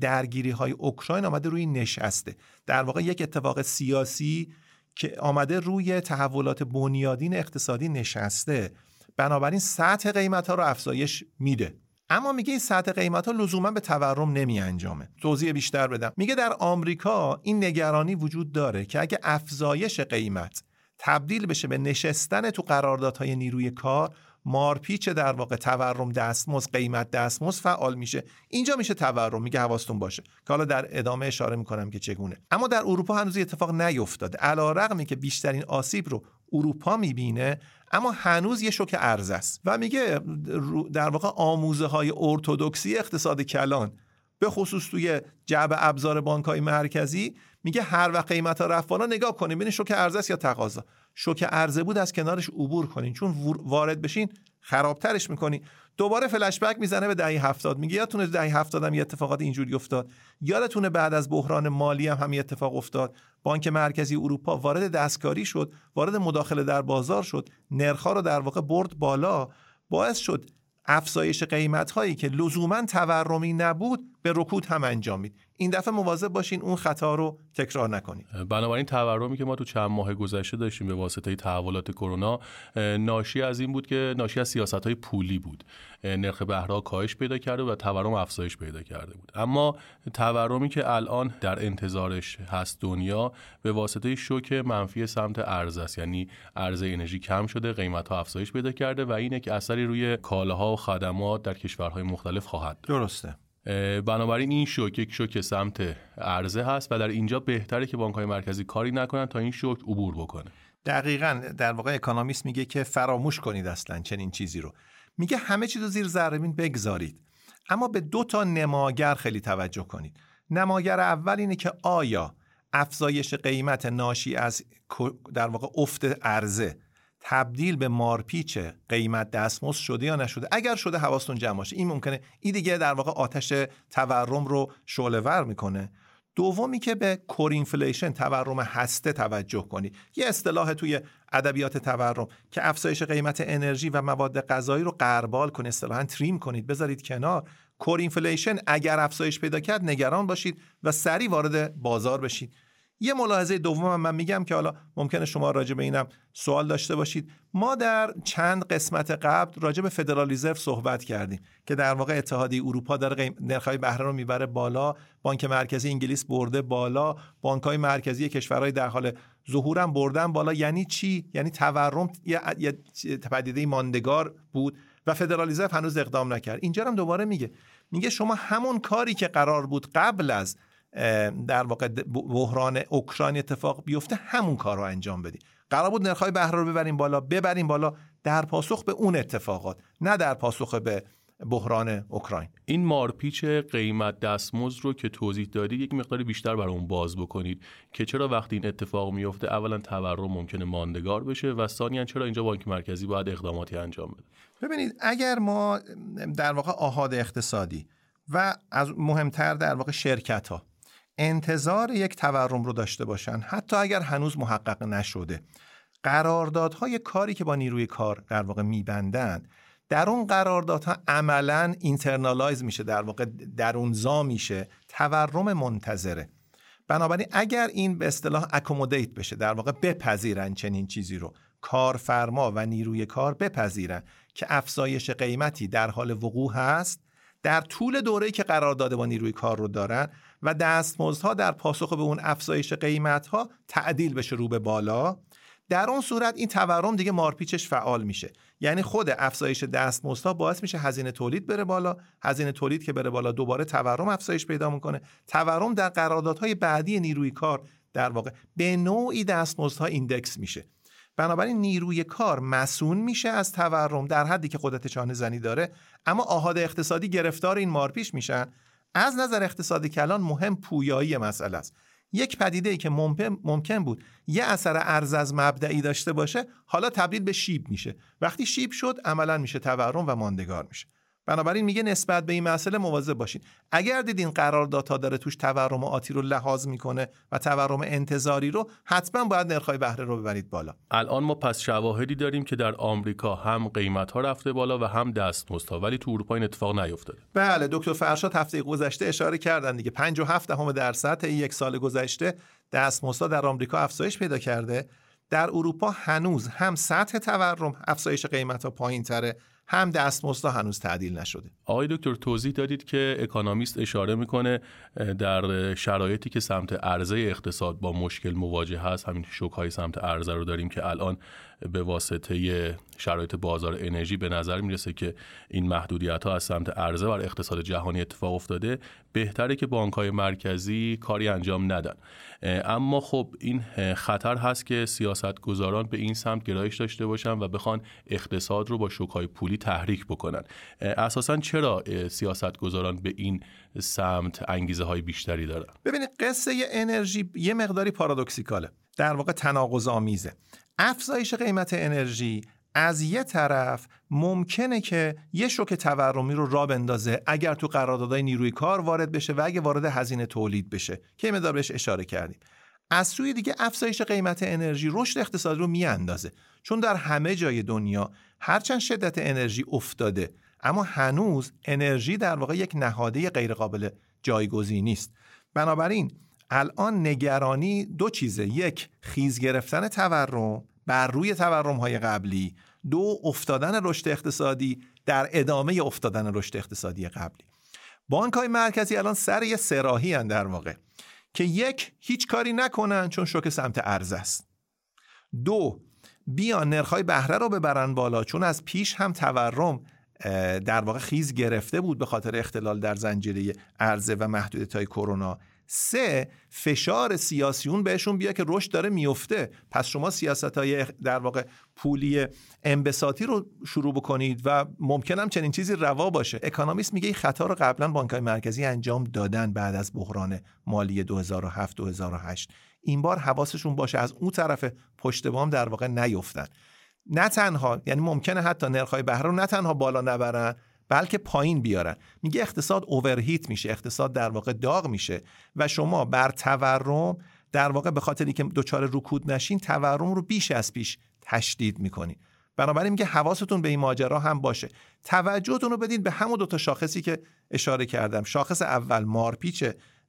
درگیری های اوکراین آمده روی نشسته. در واقع یک اتفاق سیاسی که آمده روی تحولات بنیادین اقتصادی نشسته. بنابراین سطح قیمت ها رو افزایش میده. اما میگه این سطح قیمت ها لزوما به تورم نمی انجامه توضیح بیشتر بدم. میگه در آمریکا این نگرانی وجود داره که اگه افزایش قیمت تبدیل بشه به نشستن تو قراردادهای نیروی کار مارپیچ در واقع تورم دستمزد قیمت دستمزد فعال میشه. اینجا میشه تورم میگه حواستون باشه. که حالا در ادامه اشاره می‌کنم که چگونه. اما در اروپا هنوز اتفاق نیفتاده. علیرغمی که بیشترین آسیب رو اروپا می‌بینه اما هنوز یه شوک ارز است. و میگه در واقع آموزه های ارتودکسی اقتصاد کلان به خصوص توی جعب ابزار بانک های مرکزی میگه هر وقت قیمت ها رفت بالا نگاه کنیم ببین شوک ارز یا تقاضا. شوک عرضه بود از کنارش عبور کنین. چون وارد بشین خرابترش می‌کنی. دوباره فلش بک می‌زنه به دهه هفتاد. میگه یادتونه دهه هفتاد هم یه اتفاقات اینجوری افتاد. یادتونه بعد از بحران مالی هم همین اتفاق افتاد. بانک مرکزی اروپا وارد دستکاری شد وارد مداخله در بازار شد نرخها رو در واقع برد بالا. باعث شد افزایش قیمت هایی که لزوما تورمی نبود به رکود هم انجامید این دفعه مواظب باشین اون خطا رو تکرار نکنید. بنابراین تورمی که ما تو چند ماه گذشته داشتیم به واسطه تحولات کرونا ناشی از این بود که ناشی از سیاست های پولی بود. نرخ بهره کاهش پیدا کرده و تورم افزایش پیدا کرده بود. اما تورمی که الان در انتظارش هست دنیا به واسطه شوک منفی سمت ارز است. یعنی ارز انرژی کم شده قیمت ها افزایش پیدا کرده و اینه که اثری روی کالاها و خدمات در کشورهای مختلف خواهد درسته. بنابراین این شوک یک شوک سمت عرضه هست و در اینجا بهتره که بانک های مرکزی کاری نکنن تا این شوک عبور بکنه. دقیقا در واقع اکانومیست میگه که فراموش کنید اصلا چنین چیزی رو. میگه همه چیز رو زیر ذره‌بین بگذارید. اما به دو تا نماگر خیلی توجه کنید. نماگر اول اینه که آیا افزایش قیمت ناشی از در واقع افت عرضه تبدیل به مارپیچ قیمت دستمزد شده یا نشده؟ اگر شده حواستون جمع باشه. این ممکنه. این دیگه در واقع آتش تورم رو شعله ور می‌کنه. دومی که به core inflation تورم هسته توجه کنید. یه اصطلاح توی ادبیات تورم که افزایش قیمت انرژی و مواد غذایی رو غربال کنید اصطلاحا trim کنید. بذارید کنار. core inflation اگر افزایش پیدا کرد نگران باشید و سریع وارد بازار بشید. یه ملاحظه دوم من میگم که حالا ممکنه شما راجع به اینم سوال داشته باشید. ما در چند قسمت قبل راجع به فدرال رزرو صحبت کردیم که در واقع اتحادیه اروپا داره نرخ‌های بهره رو می‌بره بالا بانک مرکزی انگلیس برده بالا بانک‌های مرکزی کشورهای در حال ظهورم بردن بالا. یعنی چی؟ یعنی تورم یه پدیده ماندگار بود و فدرال رزرو هنوز اقدام نکرد. اینجا هم دوباره میگه. میگه شما همون کاری که قرار بود قبل از در واقع بحران اوکراین اتفاق بیفته همون کار رو انجام بدی. قرار بود نرخ‌های بهره رو ببریم بالا ببریم بالا در پاسخ به اون اتفاقات نه در پاسخ به بحران اوکراین. این مارپیچ قیمت دستمزد رو که توضیح دادید یک مقدار بیشتر برای اون باز بکنید که چرا وقتی این اتفاق میفته اولا تورم ممکنه ماندگار بشه و ثانیا چرا اینجا بانک مرکزی باید اقداماتی انجام بده؟ ببینید اگر ما در واقع آهاد اقتصادی و از مهمتر در واقع شرکت ها انتظار یک تورم رو داشته باشن حتی اگر هنوز محقق نشده. قراردادهای کاری که با نیروی کار در واقع میبندن در اون قراردادها عملا internalize میشه در واقع درونزا میشه تورم منتظره. بنابراین اگر این به اصطلاح accommodate بشه در واقع بپذیرن چنین چیزی رو کارفرما و نیروی کار بپذیرن که افزایش قیمتی در حال وقوع هست در طول دوره‌ای که قرارداد با نیروی کار رو دارن و دستمزدها در پاسخ به اون افزایش قیمتها تعدیل بشه رو به بالا. در اون صورت این تورم دیگه مارپیچش فعال میشه. یعنی خود افزایش دستمزدها باعث میشه هزینه تولید بره بالا. هزینه تولید که بره بالا دوباره تورم افزایش پیدا می‌کنه. تورم در قراردادهای بعدی نیروی کار در واقع به نوعی دستمزدها ایندکس میشه. بنابراین نیروی کار مسون میشه از تورم در حدی که قدرت چانه زنی داره اما آهاد اقتصادی گرفتار این مارپیش میشن. از نظر اقتصادی کلان مهم پویایی مسئله است. یک پدیده ای که ممکن, ممکن بود یه اثر ارز از مبدعی داشته باشه حالا تبدیل به شیب میشه. وقتی شیب شد عملا میشه تورم و ماندگار میشه. بنابراین میگه نسبت به این مسئله مواظب باشین. اگر دیدین قراردادها داره توش تورم آتی رو لحاظ می‌کنه و تورم انتظاری رو حتما باید نرخ‌های بهره رو ببرید بالا. الان ما پس شواهدی داریم که در آمریکا هم قیمت ها رفته بالا و هم دستمزدها ولی تو اروپا این اتفاق نیفتاده. بله دکتر فرشاد هفته گذشته اشاره کردن دیگه. 57 دهم درصد یک سال گذشته دستمزدها در آمریکا افزایش پیدا کرده. در اروپا هنوز هم سطح تورم افزایش قیمت ها پایین تره هم دستمزدها هنوز تعدیل نشده. آقای دکتر توضیح دادید که اکانومیست اشاره می‌کنه در شرایطی که سمت عرضه اقتصاد با مشکل مواجه هست همین شوک های سمت عرضه رو داریم که الان به واسطه شرایط بازار انرژی به نظر می‌رسه که این محدودیت ها از سمت عرضه بر اقتصاد جهانی اتفاق افتاده بهتره که بانک های مرکزی کاری انجام ندن. اما خب این خطر هست که سیاست گذاران به این سمت گرایش داشته باشن و بخوان اقتصاد رو با شوکای پولی تحریک بکنن. اساسا چرا سیاست گذاران به این سمت انگیزه های بیشتری دارن؟ ببینید قصه انرژی یه مقداری پارادوکسیکاله. در واقع تناقض آمیزه افزایش قیمت انرژی از یه طرف ممکنه که یه شوک تورمی رو را بندازه اگر تو قراردادهای نیروی کار وارد بشه و اگه وارد هزینه تولید بشه که مدار بهش اشاره کردیم. از سوی دیگه افزایش قیمت انرژی رشد اقتصادی رو میاندازه. چون در همه جای دنیا هرچند شدت انرژی افتاده اما هنوز انرژی در واقع یک نهاده غیرقابل جایگزینی است بنابراین الان نگرانی دو چیزه. یک خیز گرفتن تورم بر روی تورم های قبلی. دو افتادن رشد اقتصادی در ادامه افتادن رشد اقتصادی قبلی. بانک های مرکزی الان سر یه سراحی هن در واقع که یک هیچ کاری نکنن چون شوک سمت ارز است. دو بیان نرخ‌های بهره رو ببرن بالا چون از پیش هم تورم در واقع خیز گرفته بود به خاطر اختلال در زنجیره ارزه و محدودیت های کرونا. سه فشار سیاسیون بهشون بیا که رشد داره میفته. پس شما سیاست های در واقع پولی انبساطی رو شروع بکنید و ممکنم چنین چیزی روا باشه. اکانومیست میگه این خطا رو قبلا بانک مرکزی انجام دادن بعد از بحران مالی 2007 2008 این بار حواسشون باشه از اون طرف پشت بام در واقع نیفتن. نه تنها یعنی ممکنه حتی نرخ‌های بهره رو نه تنها بالا نبرن بلکه پایین بیارن. میگه اقتصاد اوورهیت میشه اقتصاد در واقع داغ میشه و شما بر تورم در واقع به خاطری که دچار رکود نشین تورم رو بیش از پیش تشدید می‌کنین بنابراین میگه حواستون به این ماجرا هم باشه. توجهتون رو بدین به همون دو تا شاخصی که اشاره کردم. شاخص اول مارپیچ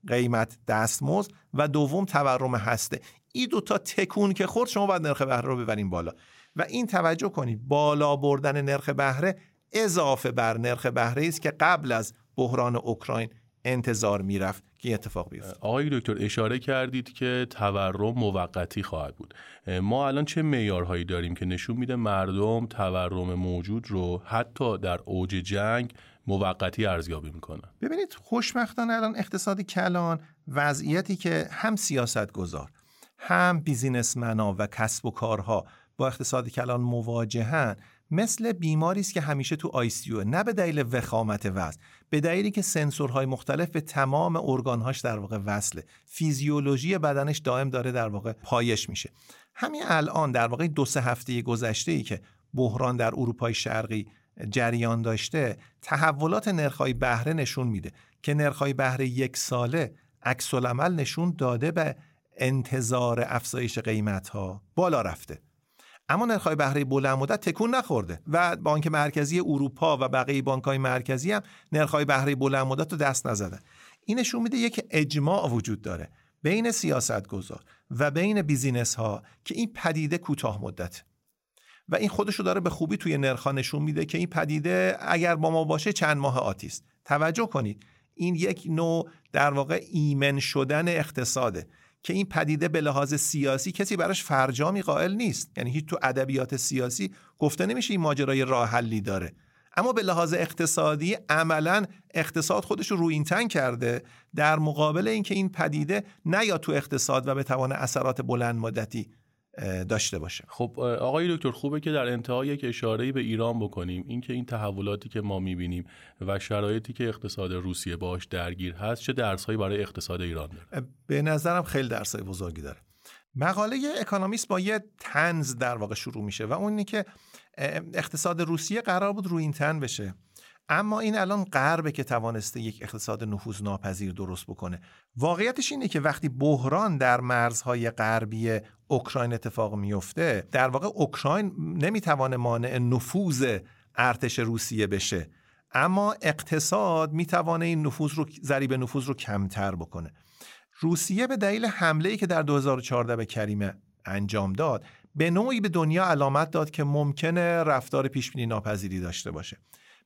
قیمت دستمزد و دوم تورم هسته. این دو تا تکون که خورد شما باید نرخ بهره رو ببرین بالا. و این توجه کنید بالا بردن نرخ بهره اضافه بر نرخ بهره است که قبل از بحران اوکراین انتظار می‌رفت که این اتفاق بیفته. آقای دکتر اشاره کردید که تورم موقتی خواهد بود. ما الان چه معیارهایی داریم که نشون میده مردم تورم موجود رو حتی در اوج جنگ موقتی ارزیابی می‌کنن؟ ببینید خوشبختانه الان اقتصاد کلان وضعیتی که هم سیاست گذار هم بیزینسمنا و کسب و کارها با اقتصاد کلان مواجهن. مثل بیماری است که همیشه تو آی نه به دلیل وخامت وزن. به دلیلی که سنسورهای مختلف به تمام ارگانهاش در واقع وصله. فیزیولوژی بدنش دائم داره در واقع پایش میشه. همین الان در واقع دو سه هفته گذشته ای که بحران در اروپای شرقی جریان داشته تحولات نرخ‌های بهره نشون میده که نرخ‌های بهره یک ساله عکس نشون داده به انتظار افزایش قیمت ها بالا رفته. اما نرخ‌های بهره بلند مدت تکون نخورده و بانک مرکزی اروپا و بقیه بانک‌های مرکزی هم نرخ‌های بهره بلند مدت رو دست نزدن. این نشون میده یک اجماع وجود داره بین سیاستگزار و بین بیزینس ها که این پدیده کوتاه مدت. و این خودش رو داره به خوبی توی نرخ‌ها نشون میده که این پدیده اگر با ما باشه چند ماه آتی است. توجه کنید این یک نوع در واقع ایمن شدن اقتصاده. که این پدیده به لحاظ سیاسی کسی براش فرجامی قائل نیست. یعنی هیچ تو ادبیات سیاسی گفته نمیشه این ماجرای راه حلی داره. اما به لحاظ اقتصادی عملا اقتصاد خودش رو روی این تن کرده در مقابل اینکه این پدیده یا تو اقتصاد و به توان اثرات بلند مدتی داشته باشه. خب آقای دکتر خوبه که در انتها یک اشاره‌ای به ایران بکنیم. اینکه این تحولاتی که ما می‌بینیم و شرایطی که اقتصاد روسیه باش درگیر هست چه درسهایی برای اقتصاد ایران داره؟ به نظرم خیلی درسای بزرگی داره. مقاله اکانومیست با یه تنز در واقع شروع میشه و اون که اقتصاد روسیه قرار بود روی این تن بشه. اما این الان غربه که توانسته یک اقتصاد نفوذ ناپذیر درست بکنه. واقعیتش اینه که وقتی بحران در مرزهای غربی اوکراین اتفاق میفته در واقع اوکراین نمی‌توانه مانع نفوذ ارتش روسیه بشه. اما اقتصاد می‌توانه این نفوذ رو ضریب نفوذ رو کمتر بکنه. روسیه به دلیل حمله ای که در 2014 به کریمه انجام داد به نوعی به دنیا علامت داد که ممکنه رفتار پیشبینی ناپذیری داشته باشه.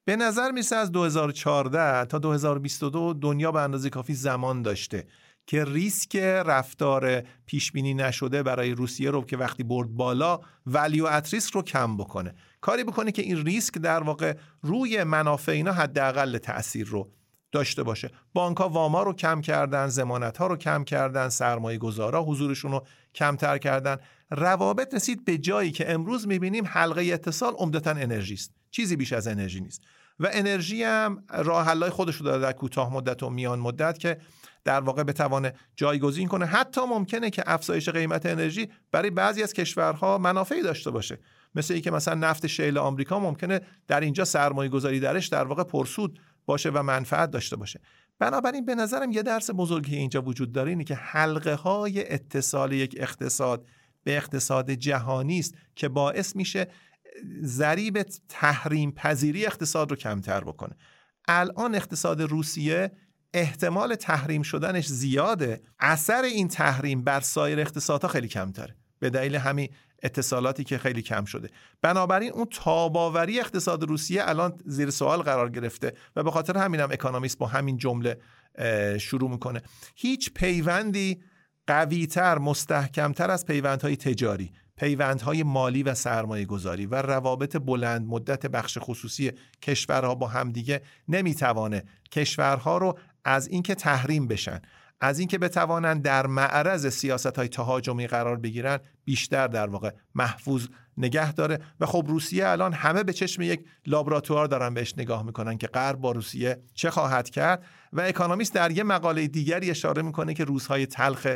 به نظر میسه از 2014 تا 2022 دنیا به اندازه کافی زمان داشته که ریسک رفتار پیش بینی نشده برای روسیه رو که وقتی برد بالا ولیو ات ریسک رو کم بکنه. کاری بکنه که این ریسک در واقع روی منافع اینا حداقل تاثیر رو داشته باشه. بانک ها واما رو کم کردن زمانت ها رو کم کردن سرمایه گذارا حضورشون رو کمتر کردن. روابط رسید به جایی که امروز می‌بینیم حلقه اتصال عمدتا انرژی است. چیزی بیش از انرژی نیست. و انرژی هم راه حلای خودش رو داره در کوتاه مدت و میان مدت که در واقع بتوانه جایگزین کنه. حتی ممکنه که افزایش قیمت انرژی برای بعضی از کشورها منافعی داشته باشه. مثل اینکه مثلا نفت شیل آمریکا ممکنه در اینجا سرمایه گذاری درش در واقع پرسود باشه و منفعت داشته باشه. بنابراین به نظرم یه درس بزرگی اینجا وجود داره اینه که حلقه های اتصال یک اقتصاد به اقتصاد جهانی است که باعث میشه ضریب تحریم پذیری اقتصاد رو کمتر بکنه. الان اقتصاد روسیه احتمال تحریم شدنش زیاده. اثر این تحریم بر سایر اقتصادها خیلی کمتره. به دلیل همین اتصالاتی که خیلی کم شده. بنابراین اون تاباوری اقتصاد روسیه الان زیر سوال قرار گرفته و به خاطر همینم هم اکانومیست با همین جمله شروع می‌کنه. هیچ پیوندی قویتر مستحکمتر از پیوندهای تجاری. پیوندهای مالی و سرمایه گذاری و روابط بلند مدت بخش خصوصی کشورها با همدیگه نمی‌توانه کشورها رو از اینکه تحریم بشن از اینکه بتوانند در معرض سیاست های تهاجمی قرار بگیرن بیشتر در واقع محفوظ نگه داره. و خب روسیه الان همه به چشم یک لابراتوار دارن بهش نگاه می‌کنن که غرب با روسیه چه خواهد کرد. و اکانومیست در یه مقاله دیگری اشاره می‌کنه که روزهای تلخ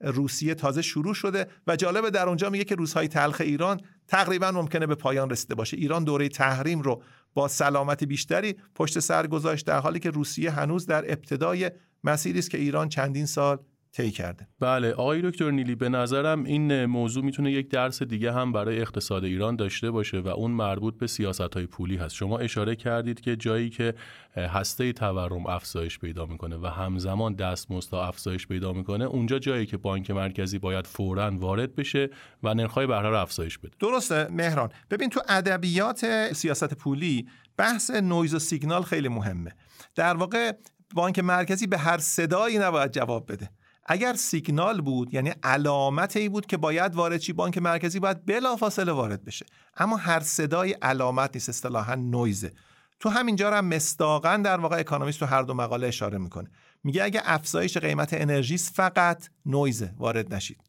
روسیه تازه شروع شده و جالبه در اونجا میگه که روزهای تلخ ایران تقریبا ممکنه به پایان رسیده باشه. ایران دوره تحریم رو با سلامت بیشتری پشت سر گذاشت در حالی که روسیه هنوز در ابتدای مسیری است که ایران چندین سال طی کرده. بله آقای دکتر نیلی به نظرم این موضوع می‌تونه یک درس دیگه هم برای اقتصاد ایران داشته باشه و اون مربوط به سیاست های پولی هست. شما اشاره کردید که جایی که هسته تورم افزایش پیدا می‌کنه و همزمان دستمزد افزایش پیدا می‌کنه اونجا جایی که بانک مرکزی باید فورا وارد بشه و نرخ‌های بهره رو افزایش بده. درسته مهران. ببین تو ادبیات سیاست پولی بحث نویز و سیگنال خیلی مهمه. در واقع بانک مرکزی به هر صدایی نباید جواب بده. اگر سیگنال بود یعنی علامت ای بود که باید وارد چی؟ بانک مرکزی باید بلافاصله وارد بشه. اما هر صدای علامت نیست اصطلاحا نویزه تو همینجا هم مستاقا در واقع اکانومیست تو هر دو مقاله اشاره می‌کنه. میگه اگر افزایش قیمت انرژی فقط نویزه وارد نشید.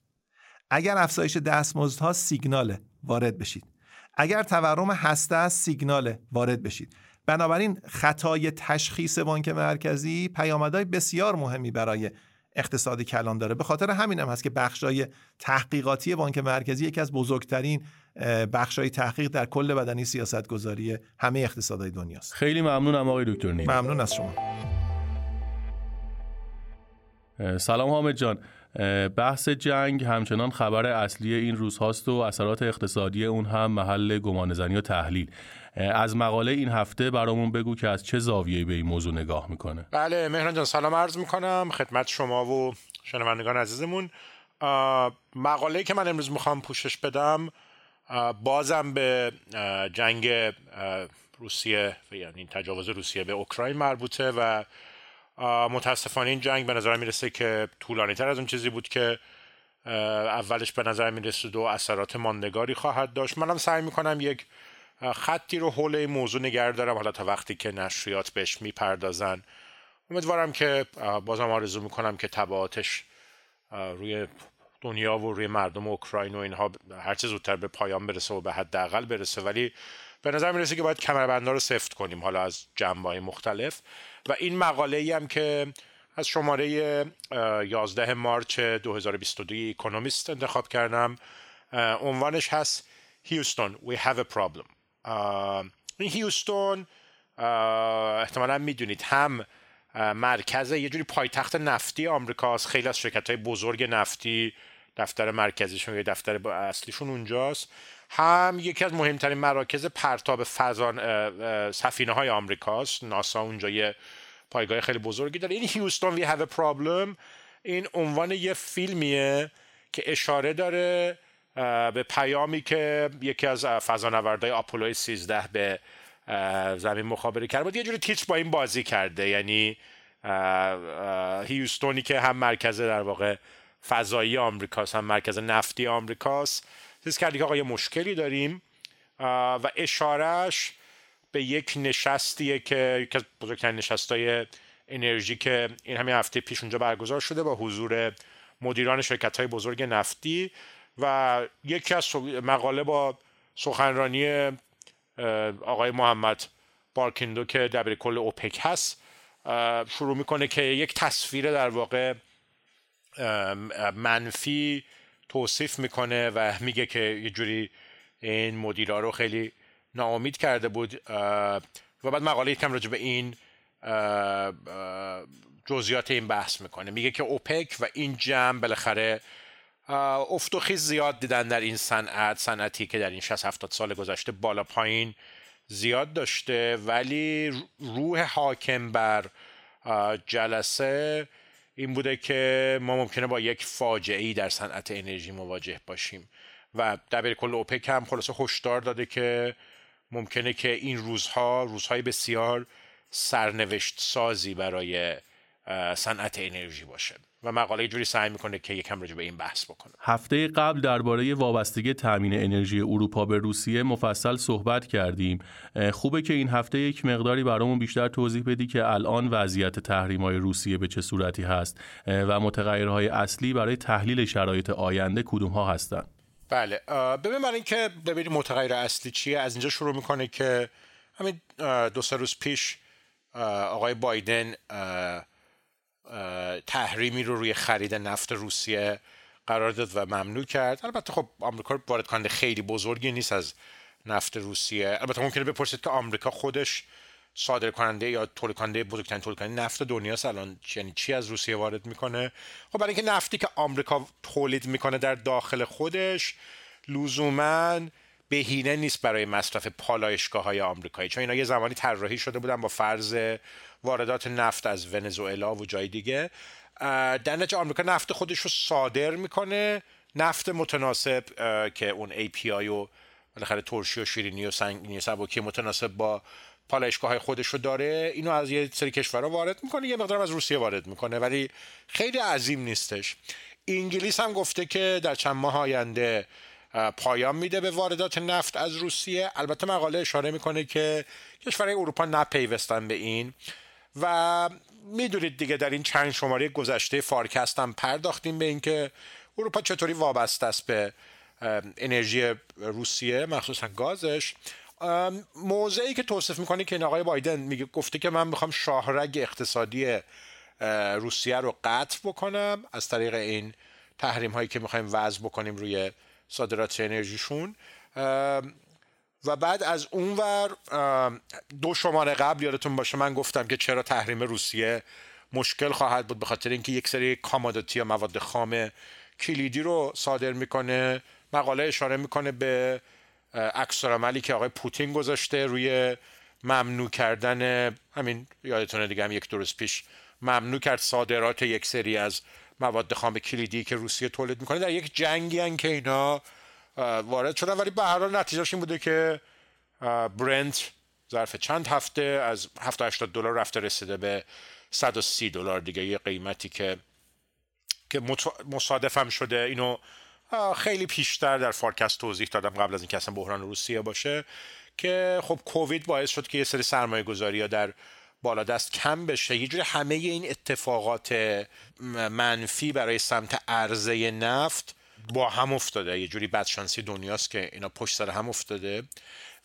اگر افزایش دستمزدها سیگناله وارد بشید. اگر تورم هسته است سیگناله وارد بشید. بنابراین خطای تشخیص بانک مرکزی پیامدهای بسیار مهمی برای اقتصاد کلان داره. به خاطر همین هم هست که بخشای تحقیقاتی بانک مرکزی یکی از بزرگترین بخشای تحقیق در کل بدنی سیاست گذاری همه اقتصادهای دنیاست. خیلی ممنونم آقای دکتر ممنون از شما. سلام حامد جان. بحث جنگ همچنان خبر اصلی این روزهاست و اثرات اقتصادی اون هم محل گمانزنی و تحلیل. از مقاله این هفته برامون بگو که از چه زاویه‌ای به این موضوع نگاه می‌کنه. بله مهران جان سلام عرض می‌کنم خدمت شما و شنوندگان عزیزمون. مقاله که من امروز می‌خوام پوشش بدم بازم به جنگ روسیه یعنی تجاوز روسیه به اوکراین مربوطه و متاسفانه این جنگ به نظر می‌رسه که طولانی تر از اون چیزی بود که اولش به نظر می‌رسید و اثرات ماندگاری خواهد داشت. منم سعی می‌کنم یک خطی رو حول این موضوع نگه دارم حالا تا وقتی که نشریات بهش می‌پردازن. امیدوارم که بازم آرزو می‌کنم که تبعاتش روی دنیا و روی مردم اوکراین و اینها هر چه زودتر به پایان برسه و به حداقل برسه. ولی به نظر می‌رسه که باید کمربندا رو سفت کنیم حالا از جنبه مختلف. و این مقاله ای هم که از شماره 11 مارچ 2022 اکونومیست انتخاب کردم عنوانش هست هیوستون we have a problem. این هیوستون احتمالا می‌دونید هم مرکز یه جوری پایتخت نفتی آمریکاست. خیلی از شرکت های بزرگ نفتی دفتر مرکزیشون یا دفتر اصلیشون اونجاست. هم یکی از مهمترین مراکز پرتاب فضان سفینه های آمریکاست. ناسا اونجا یه پایگاه خیلی بزرگی داره. این هیوستون وی هاو پرابلم این عنوان یه فیلمیه که اشاره داره به پیامی که یکی از فضانوردهای آپولو 13 به زمین مخابره کرده. بود یه جوری تیچ با این بازی کرده. یعنی هیوستونی که هم مرکز در واقع فضایی آمریکاست هم مرکز نفتی آمریکاست. چیز کردی که آقا یه مشکلی داریم و اشارهش به یک نشستیه که یکی از بزرگترین نشستای انرژی که این همین هفته پیش اونجا برگزار شده با حضور مدیران شرکت های بزرگ نفتی و یکی از مقاله با سخنرانی آقای محمد بارکندو که دبیر کل اوپک هست شروع می‌کنه که یک تصویر در واقع منفی توصیف می‌کنه و میگه که یه جوری این مدیرا رو خیلی ناامید کرده بود و بعد مقاله کم راجع به این جزئیات این بحث می‌کنه. میگه که اوپک و این جمع بالاخره افت و خیز زیاد دیدن در این صنعت صنعتی که در این 60 70 سال گذشته بالا پایین زیاد داشته ولی روح حاکم بر جلسه این بوده که ما ممکنه با یک فاجعه ای در صنعت انرژی مواجه باشیم. و دبیر کل اوپک هم خلاصه هشدار داده که ممکنه که این روزها روزهای بسیار سرنوشت سازی برای صنعت انرژی باشه و مقاله جوری سعی می‌کنه که یکم راجع به این بحث بکنه. هفته قبل درباره وابستگی تامین انرژی اروپا به روسیه مفصل صحبت کردیم. خوبه که این هفته یک مقداری برامون بیشتر توضیح بدی که الان وضعیت تحریم های روسیه به چه صورتی هست و متغیرهای اصلی برای تحلیل شرایط آینده کدوم ها هستن. بله ببین برای اینکه ببینیم متغیر اصلی چیه از اینجا شروع می‌کنه که همین دو سه روز پیش آقای بایدن تحریمی رو روی خرید نفت روسیه قرار داد و ممنوع کرد. البته خب آمریکا وارد کننده خیلی بزرگی نیست از نفت روسیه. البته ممکنه بپرسید که آمریکا خودش صادر کننده یا تولید کننده بزرگترین تولید کننده نفت دنیا الان یعنی چی از روسیه وارد می‌کنه؟ خب برای اینکه نفتی که آمریکا تولید می‌کنه در داخل خودش لزوما بهینه نیست برای مصرف پالایشگاه های آمریکایی. چون اینا یه زمانی طراحی شده بودن با فرض واردات نفت از ونزوئلا و جای دیگه. در نتیجه آمریکا نفت خودش رو صادر می‌کنه. نفت متناسب که اون API و بالاخره ترشی و شیرینی و سنگینی سبکی متناسب با پالایشگاه های خودش رو داره. اینو از یه سری کشورها وارد می‌کنه یه مقدار از روسیه وارد می‌کنه ولی خیلی عظیم نیستش. انگلیس هم گفته که در چند ماه آینده پایان میده به واردات نفت از روسیه. البته مقاله اشاره می‌کنه که کشورهای اروپا نپیوستن به این. و می‌دونید دیگه در این چند شماره گذشته فارکست هم پرداختیم به اینکه اروپا چطوری وابسته است به انرژی روسیه مخصوصا گازش. موضعی که توصیف می‌کنه که این آقای بایدن میگه گفته که من می‌خوام شاهرگ اقتصادی روسیه رو قطع بکنم. از طریق این تحریم هایی که می‌خوایم وضع بکنیم روی صادرات انرژیشون. و بعد از اونور دو شماره قبل یادتون باشه من گفتم که چرا تحریم روسیه مشکل خواهد بود به خاطر اینکه یک سری کاماداتی یا مواد خام کلیدی رو صادر می‌کنه. مقاله اشاره می‌کنه به عملی که آقای پوتین گذاشته روی ممنوع کردن همین یادتونه دیگه هم یک روز پیش ممنوع کرد صادرات یک سری از مواد خام کلیدی که روسیه تولید می‌کنه در یک جنگی هن که اینا وارد شدن. ولی به هر حال نتیجهش این بوده که برنت ظرف چند هفته از 70 80 دلار رفته رسیده به 130 دلار. دیگه یه قیمتی که که مصادفم شده. اینو خیلی پیشتر در فارکست توضیح دادم قبل از اینکه اصلا بحران روسیه باشه که خب کووید باعث شد که یه سری سرمایه گذاری ها در بالا دست کم بشه. یه جوری همه این اتفاقات منفی برای سمت عرضه نفت با هم افتاده. یه جوری بدشانسی دنیاست که اینا پشت سر هم افتاده.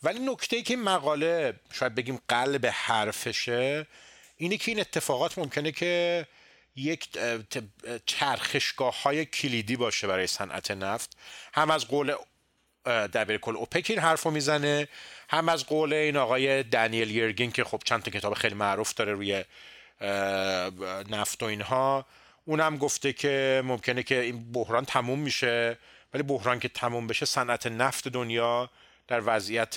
ولی نکته ای که مقاله شاید بگیم قلب حرفشه اینه که این اتفاقات ممکنه که یک چرخشگاه های کلیدی باشه برای صنعت نفت. هم از قول دبیر کل اوپک این حرف رو می‌زنه هم از قول این آقای دنیل یرگین که خب چند تا کتاب خیلی معروف داره روی نفت و اینها اونم گفته که ممکنه که این بحران تموم میشه ولی بحران که تموم بشه صنعت نفت دنیا در وضعیت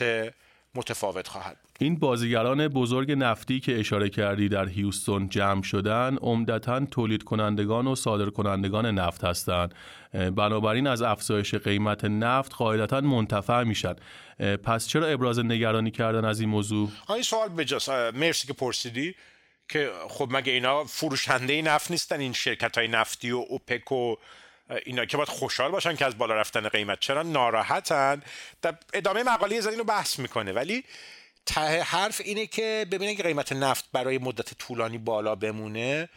متفاوت خواهد این بازیگران بزرگ نفتی که اشاره کردی در هیوستون جمع شدن عمدتا تولید کنندگان و صادر کنندگان نفت هستند. بنابراین از افزایش قیمت نفت قاعدتا منتفع میشن. پس چرا ابراز نگرانی کردن از این موضوع؟ این سوال بجاست مرسی که پرسیدی که خب مگه اینا فروشنده نفت نیستن؟ این شرکت های نفتی و اوپک و اینا که باید خوشحال باشن که از بالا رفتن قیمت چرا ناراحتن؟ در ادامه مقاله زدین رو بحث می‌کنه. ولی ته حرف اینه که ببینه که قیمت نفت برای مدت طولانی بالا بمونه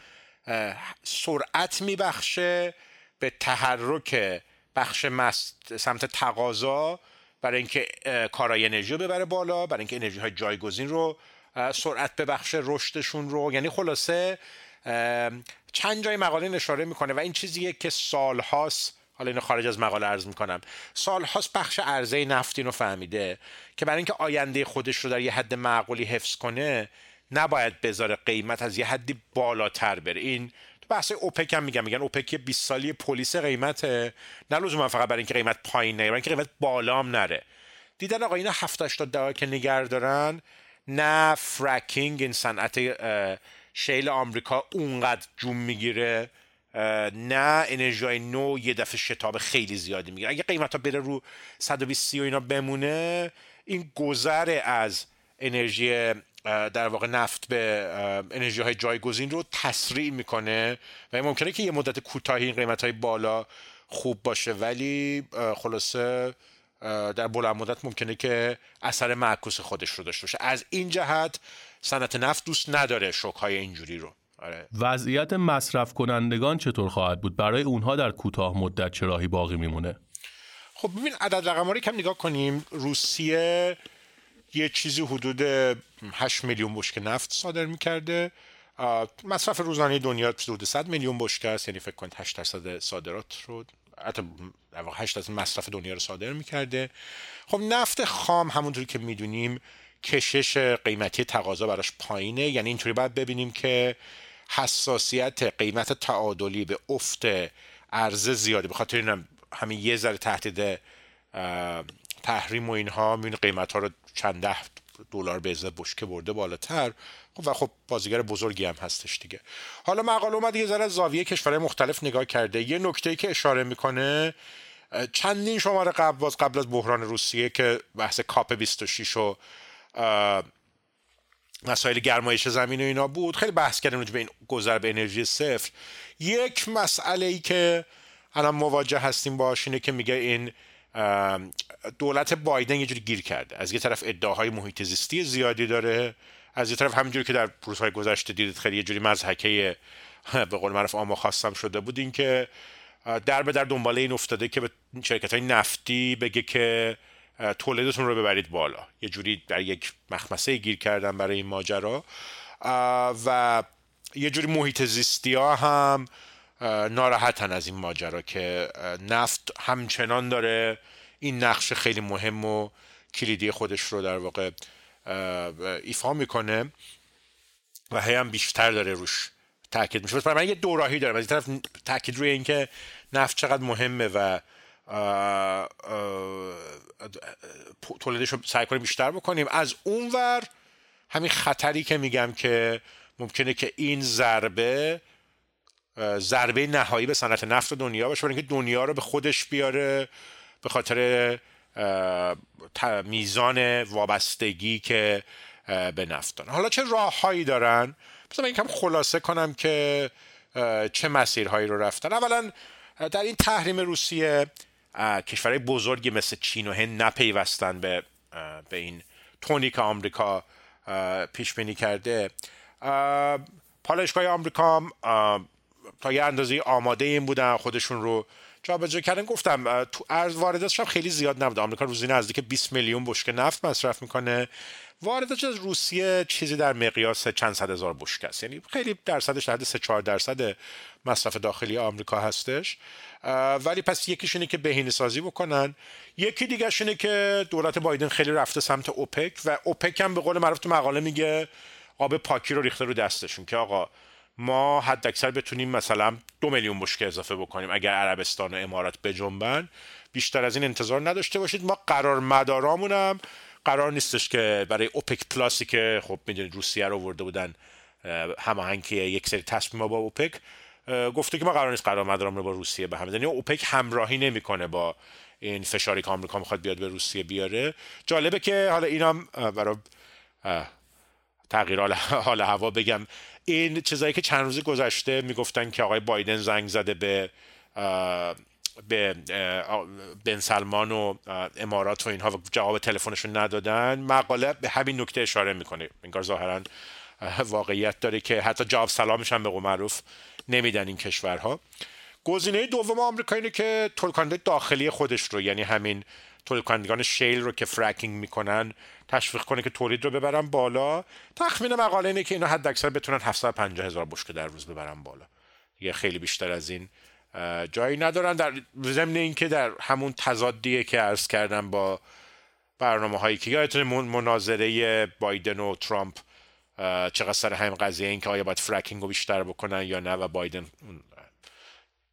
سرعت میبخشه به تحرک بخش مست سمت تقاضا برای اینکه کارای انرژی رو ببره بالا برای اینکه انرژی های جایگزین رو سرعت ببخشه رشدشون رو. یعنی خلاصه چند جای مقاله اشاره می‌کنه و این چیزیه که سالهاست حالا اینو خارج از مقاله عرض می‌کنم. سالهاست بخش عرضه نفت رو فهمیده که برای اینکه آینده خودش رو در یه حد معقولی حفظ کنه نباید بذاره قیمت از یه حدی بالاتر بره. این تو بحث اوپک هم میگم میگن اوپک 20 سالی پلیس قیمته. نه لزوما فقط برای اینکه قیمت پایین نره برای اینکه قیمت بالام نره. دیدن آقا اینا 70 80 دلار که نگه دارن نه فرکینگ این صنعت شیل آمریکا اونقدر جون می‌گیره. نه انرژی نو یه دفعه شتاب خیلی زیادی می‌گیره. اگه قیمت ها بره رو 120 و اینا بمونه این گذر از انرژی در واقع نفت به انرژی های جایگزین رو تسریع می‌کنه و ممکنه که یه مدت کوتاهی این قیمت های بالا خوب باشه. ولی خلاصه در بلند مدت ممکنه که اثر معکوس خودش رو داشته باشه. از این جهت صنعت نفت دوست نداره شوک های اینجوری رو. آره. وضعیت مصرف کنندگان چطور خواهد بود؟ برای اونها در کوتاه مدت چه راهی باقی میمونه؟ خب ببین عدد رقم رو کم نگاه کنیم. روسیه یه چیزی حدود 8 میلیون بشکه نفت صادر می‌کرده. مصرف روزانه دنیا حدود 100 میلیون بشکه است. یعنی فکر کنید 8 درصد صادرات رو حتی 8 درصد مصرف دنیا رو صادر می‌کرده. خب نفت خام همونطوری که می‌دونیم کشش قیمتی تقاضا براش پایینه. یعنی اینطوری باید ببینیم که حساسیت قیمت تعادلی به افت عرضه زیاده. به خاطر اینم همین یه ذره تهدید تحریم و اینها می‌بینی قیمت ها رو چند ده دلار به ازای بشکه برده بالاتر. خب و خب بازیگر بزرگی هم هستش دیگه. حالا مقاله اومد یه ذره زاویه کشورهای مختلف نگاه کرده. یه نکته که اشاره می‌کنه چندین شماره قبل باز قبل از بحران روسیه که بحث کاپ 26 و مسائل گرمایش زمین و اینا بود. خیلی بحث کردیم به این گذر به انرژی صفر. یک مسئله ای که الان مواجه هستیم باش اینه که میگه این دولت بایدن یه جوری گیر کرده. از یه طرف ادعاهای محیط زیستی زیادی داره از یه طرف همینجوری که در روزهای گذشته دیدید خیلی یه جوری مزحکه به قول معروف آما خواستم شده بود. این که در به در دنباله این افتاده که به شرکت های نفتی بگه که تولیدتون رو ببرید بالا. یه جوری در یک مخمسه گیر کردن برای این ماجرا. و یه جوری محیط زیستی ها هم ناراحتن از این ماجرا که نفت همچنان داره این نقش خیلی مهم و کلیدی خودش رو در واقع ایفا می‌کنه و هی هم بیشتر داره روش تاکید میشه. برای من یه دوراهی دارم. از این طرف تاکید روی اینکه نفت چقدر مهمه و تولیدش رو سعی کنیم بیشتر بکنیم. از اونور همین خطری که میگم که ممکنه که این ضربه ضربه نهایی به صنعت نفت دنیا باشه برای اینکه دنیا رو به خودش بیاره به خاطر میزان وابستگی که به نفت دارن. حالا چه راههایی دارن؟ بذار من یکم خلاصه کنم که چه مسیرهایی رو رفتن. اولا در این تحریم روسیه کشورهای بزرگی مثل چین و هند نپیوستن به به این تونی که آمریکا پیش بینی کرده. پالایشگاه آمریکا تا یه اندازه آماده این بودن خودشون رو جابجا کردن گفتم تو ارز وارداتش هم خیلی زیاد نبود. آمریکا روزی نزدیک 20 میلیون بشکه نفت مصرف می‌کنه. وارداتش از روسیه چیزی در مقیاس چند صد هزار بشکه است. یعنی خیلی درصدش در 3 4 درصد مصرف داخلی آمریکا هستش. ولی پس یکیش اینه که بهینه سازی بکنن. یکی دیگه اینه که دولت بایدن خیلی رفته سمت اوپک و اوپک هم به قول معروف تو مقاله میگه آب پاکی رو ریخته رو دستشون که آقا ما حد اکثر بتونیم مثلا دو میلیون بشکه اضافه بکنیم اگر عربستان و امارات بجنبن. بیشتر از این انتظار نداشته باشید. ما قرار مدارامونم قرار نیستش که برای اوپک پلاسی که خب می‌دونید روسیه رو ورده بودن هماهنگ یک سری تصمیم با اوپک گفته که ما قرار نیست قرار مدارم رو با روسیه به هم یعنی اوپک همراهی نمی‌کنه با این فشاری که آمریکا می‌خواد بیاد به روسیه بیاره. جالبه که حالا اینم برای تغییر حال هوا بگم. این چیزایی که چند روز گذشته می‌گفتن که آقای بایدن زنگ زده به به بن سلمان و امارات و اینها جواب تلفنشون ندادن. مقاله به همین نکته اشاره می‌کنه. انگار ظاهرا واقعیت داره که حتی جواب سلامش هم به قول معروف نمیدن این کشورها. گزینه دوم آمریکا اینه که تولکنده داخلی خودش رو یعنی همین تولید shale رو که fracking می‌کنن تشویق کنه که تولید رو ببرن بالا. تخمین مقاله اینه که اینا حد اکثر بتونن 750 هزار بشکه در روز ببرن بالا. یه خیلی بیشتر از این جایی ندارن. در ضمن اینکه در همون تضادیه که عرض کردم با برنامه هایی که یادتونه مناظره بایدن و ترامپ چقدر سر هم قضیه این که آیا باید fracking رو بیشتر بکنن یا نه و بایدن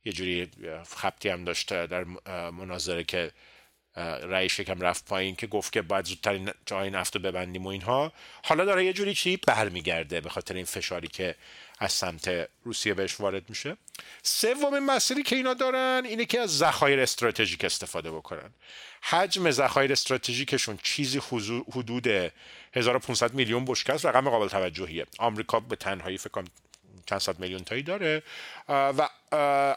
یه جوری خبتی هم داشته در مناظره که رئیس یکم رفت پایین که گفت که باید زودتر جای نفت رو ببندیم و اینها. حالا داره یه جوری چی برمیگرده به خاطر این فشاری که از سمت روسیه بهش وارد میشه. سومین مسئله که اینا دارن اینه که از ذخایر استراتژیک استفاده بکنن. حجم ذخایر استراتژیکشون چیزی حدود 1500 میلیون بشکه است رقم قابل توجهیه. آمریکا به تنهایی فکر چند صد میلیون تایی داره. و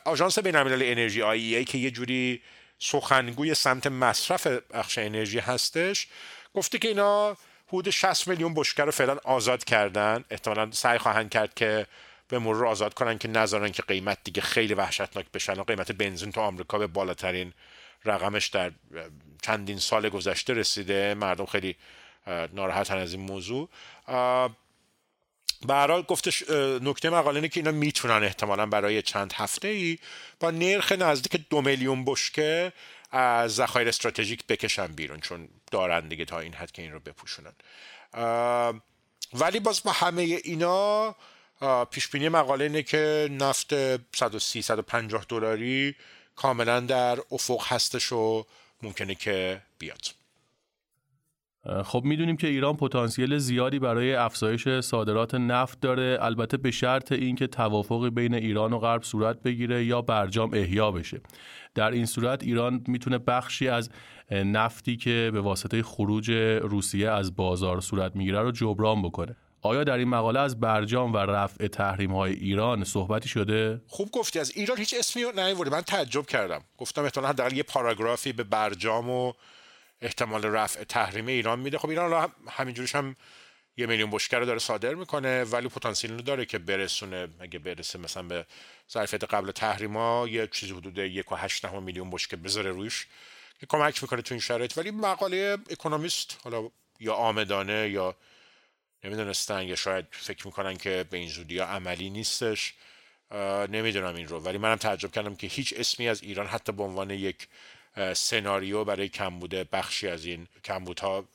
آژانس بین‌المللی انرژی آی که یه جوری سخنگوی سمت مصرف بخش انرژی هستش. گفته که اینا حدود 60 میلیون بشکه رو فعلا آزاد کردن. احتمالا سعی خواهند کرد که به مرور آزاد کنن که نذارن که قیمت دیگه خیلی وحشتناک بشن و قیمت بنزین تو آمریکا به بالاترین رقمش در چندین سال گذشته رسیده. مردم خیلی ناراحتن از این موضوع. به حال گفتش نکته مقاله اینه که اینا می‌تونن احتمالا برای چند هفته ای با نرخ نزدیک دو میلیون بشکه از ذخایر استراتژیک بکشن بیرون چون دارن دیگه تا این حد که این رو بپوشونن. ولی باز با همه اینا پیش بینی مقاله اینه که نفت 130 150 دلاری کاملا در افق هستش و ممکنه که بیاد. خب می‌دونیم که ایران پتانسیل زیادی برای افزایش صادرات نفت داره. البته به شرط اینکه توافقی بین ایران و غرب صورت بگیره یا برجام احیا بشه. در این صورت ایران می‌تونه بخشی از نفتی که به واسطه خروج روسیه از بازار صورت می‌گیره رو جبران بکنه. آیا در این مقاله از برجام و رفع تحریم های ایران صحبتی شده؟ خوب گفتی. از ایران هیچ اسمی نیورده من تعجب کردم. گفتم احتمالاً حداقل یه پاراگرافی به برجام و احتمال رفع تحریم ایران میده. خب ایران همینجوریش هم یه میلیون بشکه رو داره صادر می‌کنه ولی پتانسیل رو داره که برسونه. اگه برسه مثلا به ظرفیت قبل تحریما یه چیزی حدود یک و هشت میلیون بشکه بذاره روش که کمک می‌کنه تو این شرایط. ولی مقاله اکونومیست حالا یا آمدانه یا نمی‌دونستن یا شاید فکر می‌کنن که به این زودی ها عملی نیستش. نمی‌دونم این رو. ولی منم تعجب کردم که هیچ اسمی از ایران حتی به عنوان یک سناریو برای کمبود بخشی از این کمبودها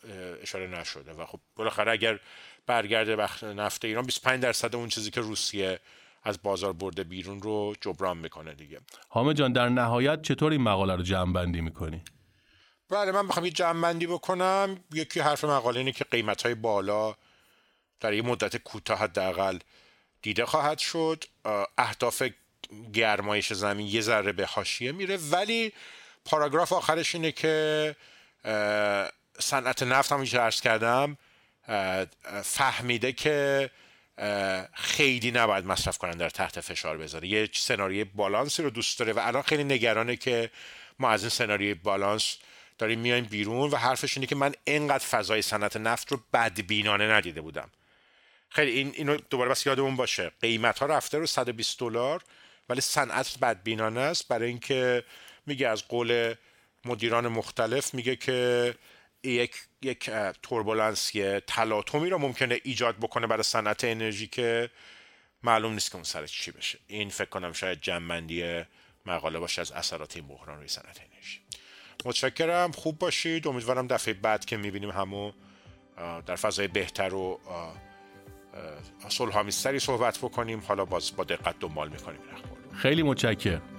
اشاره نشده. و خب بالاخره اگر برگرده بخش نفت ایران 25 درصد اون چیزی که روسیه از بازار برده بیرون رو جبران می‌کنه دیگه. حامد جان در نهایت چطور این مقاله رو جمع بندی می‌کنی؟ بله من بخوام یه جمع بندی بکنم. یکی حرف مقاله اینه که قیمت های بالا در یه مدت کوتاه حداقل دیده خواهد شد. اهداف گرمایش زمین یه ذره به حاشیه میره ولی پاراگراف آخرش اینه که صنعت نفت هم عرض کردم فهمیده که خیلی نباید مصرف کننده رو تحت فشار بذاره. یه سناریوی بالانسی رو دوست داره و الان خیلی نگرانه که ما از این سناریوی بالانس داریم میایم بیرون و حرفش اینه که من اینقدر فضای صنعت نفت رو بدبینانه ندیده بودم. خیلی این اینو دوباره بس یادمون باشه. قیمت ها رفته رو 120 دلار ولی صنعت بدبینانه است برای اینکه میگه از قول مدیران مختلف میگه که یک یک توربولانسی تلاطمی رو ممکنه ایجاد بکنه برای صنعت انرژی که معلوم نیست که اون سرش چی بشه. این فکر کنم شاید جنبندی مقاله باشه از اثرات این بحران روی صنعت انرژی. متشکرم. خوب باشید. امیدوارم دفعه بعد که می‌بینیم همو در فضای بهتر و صلحآمیزتری صحبت بکنیم. حالا باز با دقت دنبال می‌کنیم خیلی متشکرم.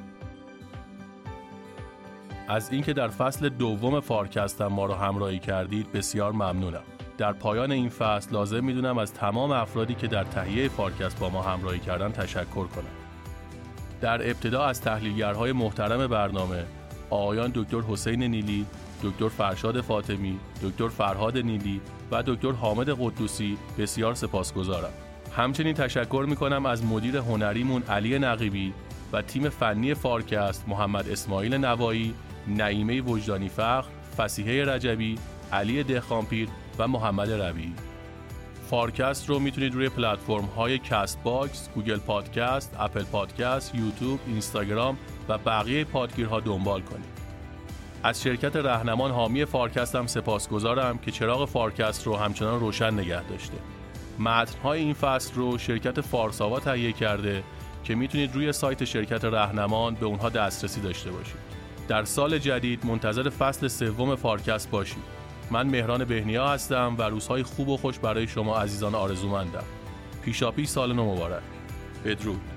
از اینکه در فصل دوم فارکستم ما رو همراهی کردید بسیار ممنونم در پایان این فصل لازم می‌دونم از تمام افرادی که در تهیه فارکست با ما همراهی کردن تشکر کنم در ابتدا از تحلیلگرهای محترم برنامه آقایان دکتر حسین نیلی، دکتر فرشاد فاطمی، دکتر فرهاد نیلی و دکتر حامد قدوسی بسیار سپاسگزارم. همچنین تشکر می‌کنم از مدیر هنریمون علی نقیبی و تیم فنی فارکست محمد اسماعیل نوایی نعیمه وجدانی فخر، فصیحه رجبی، علی دهخانپیر و محمد ربی فارکست رو می‌تونید روی پلتفرم های کست باکس، گوگل پادکست، اپل پادکست، یوتیوب، اینستاگرام و بقیه پادگیرها دنبال کنید. از شرکت رهنمان حامی فارکست هم سپاسگزارم که چراغ فارکست رو همچنان روشن نگه داشته. متنهای این فصل رو شرکت فارساوا تهیه کرده که می‌تونید روی سایت شرکت رهنمان به اونها دسترسی داشته باشید. در سال جدید منتظر فصل سوم فارکست باشید من مهران بهنیا هستم و روزهای خوب و خوش برای شما عزیزان آرزومندم. پیشاپیش سال نو مبارک. بدرود.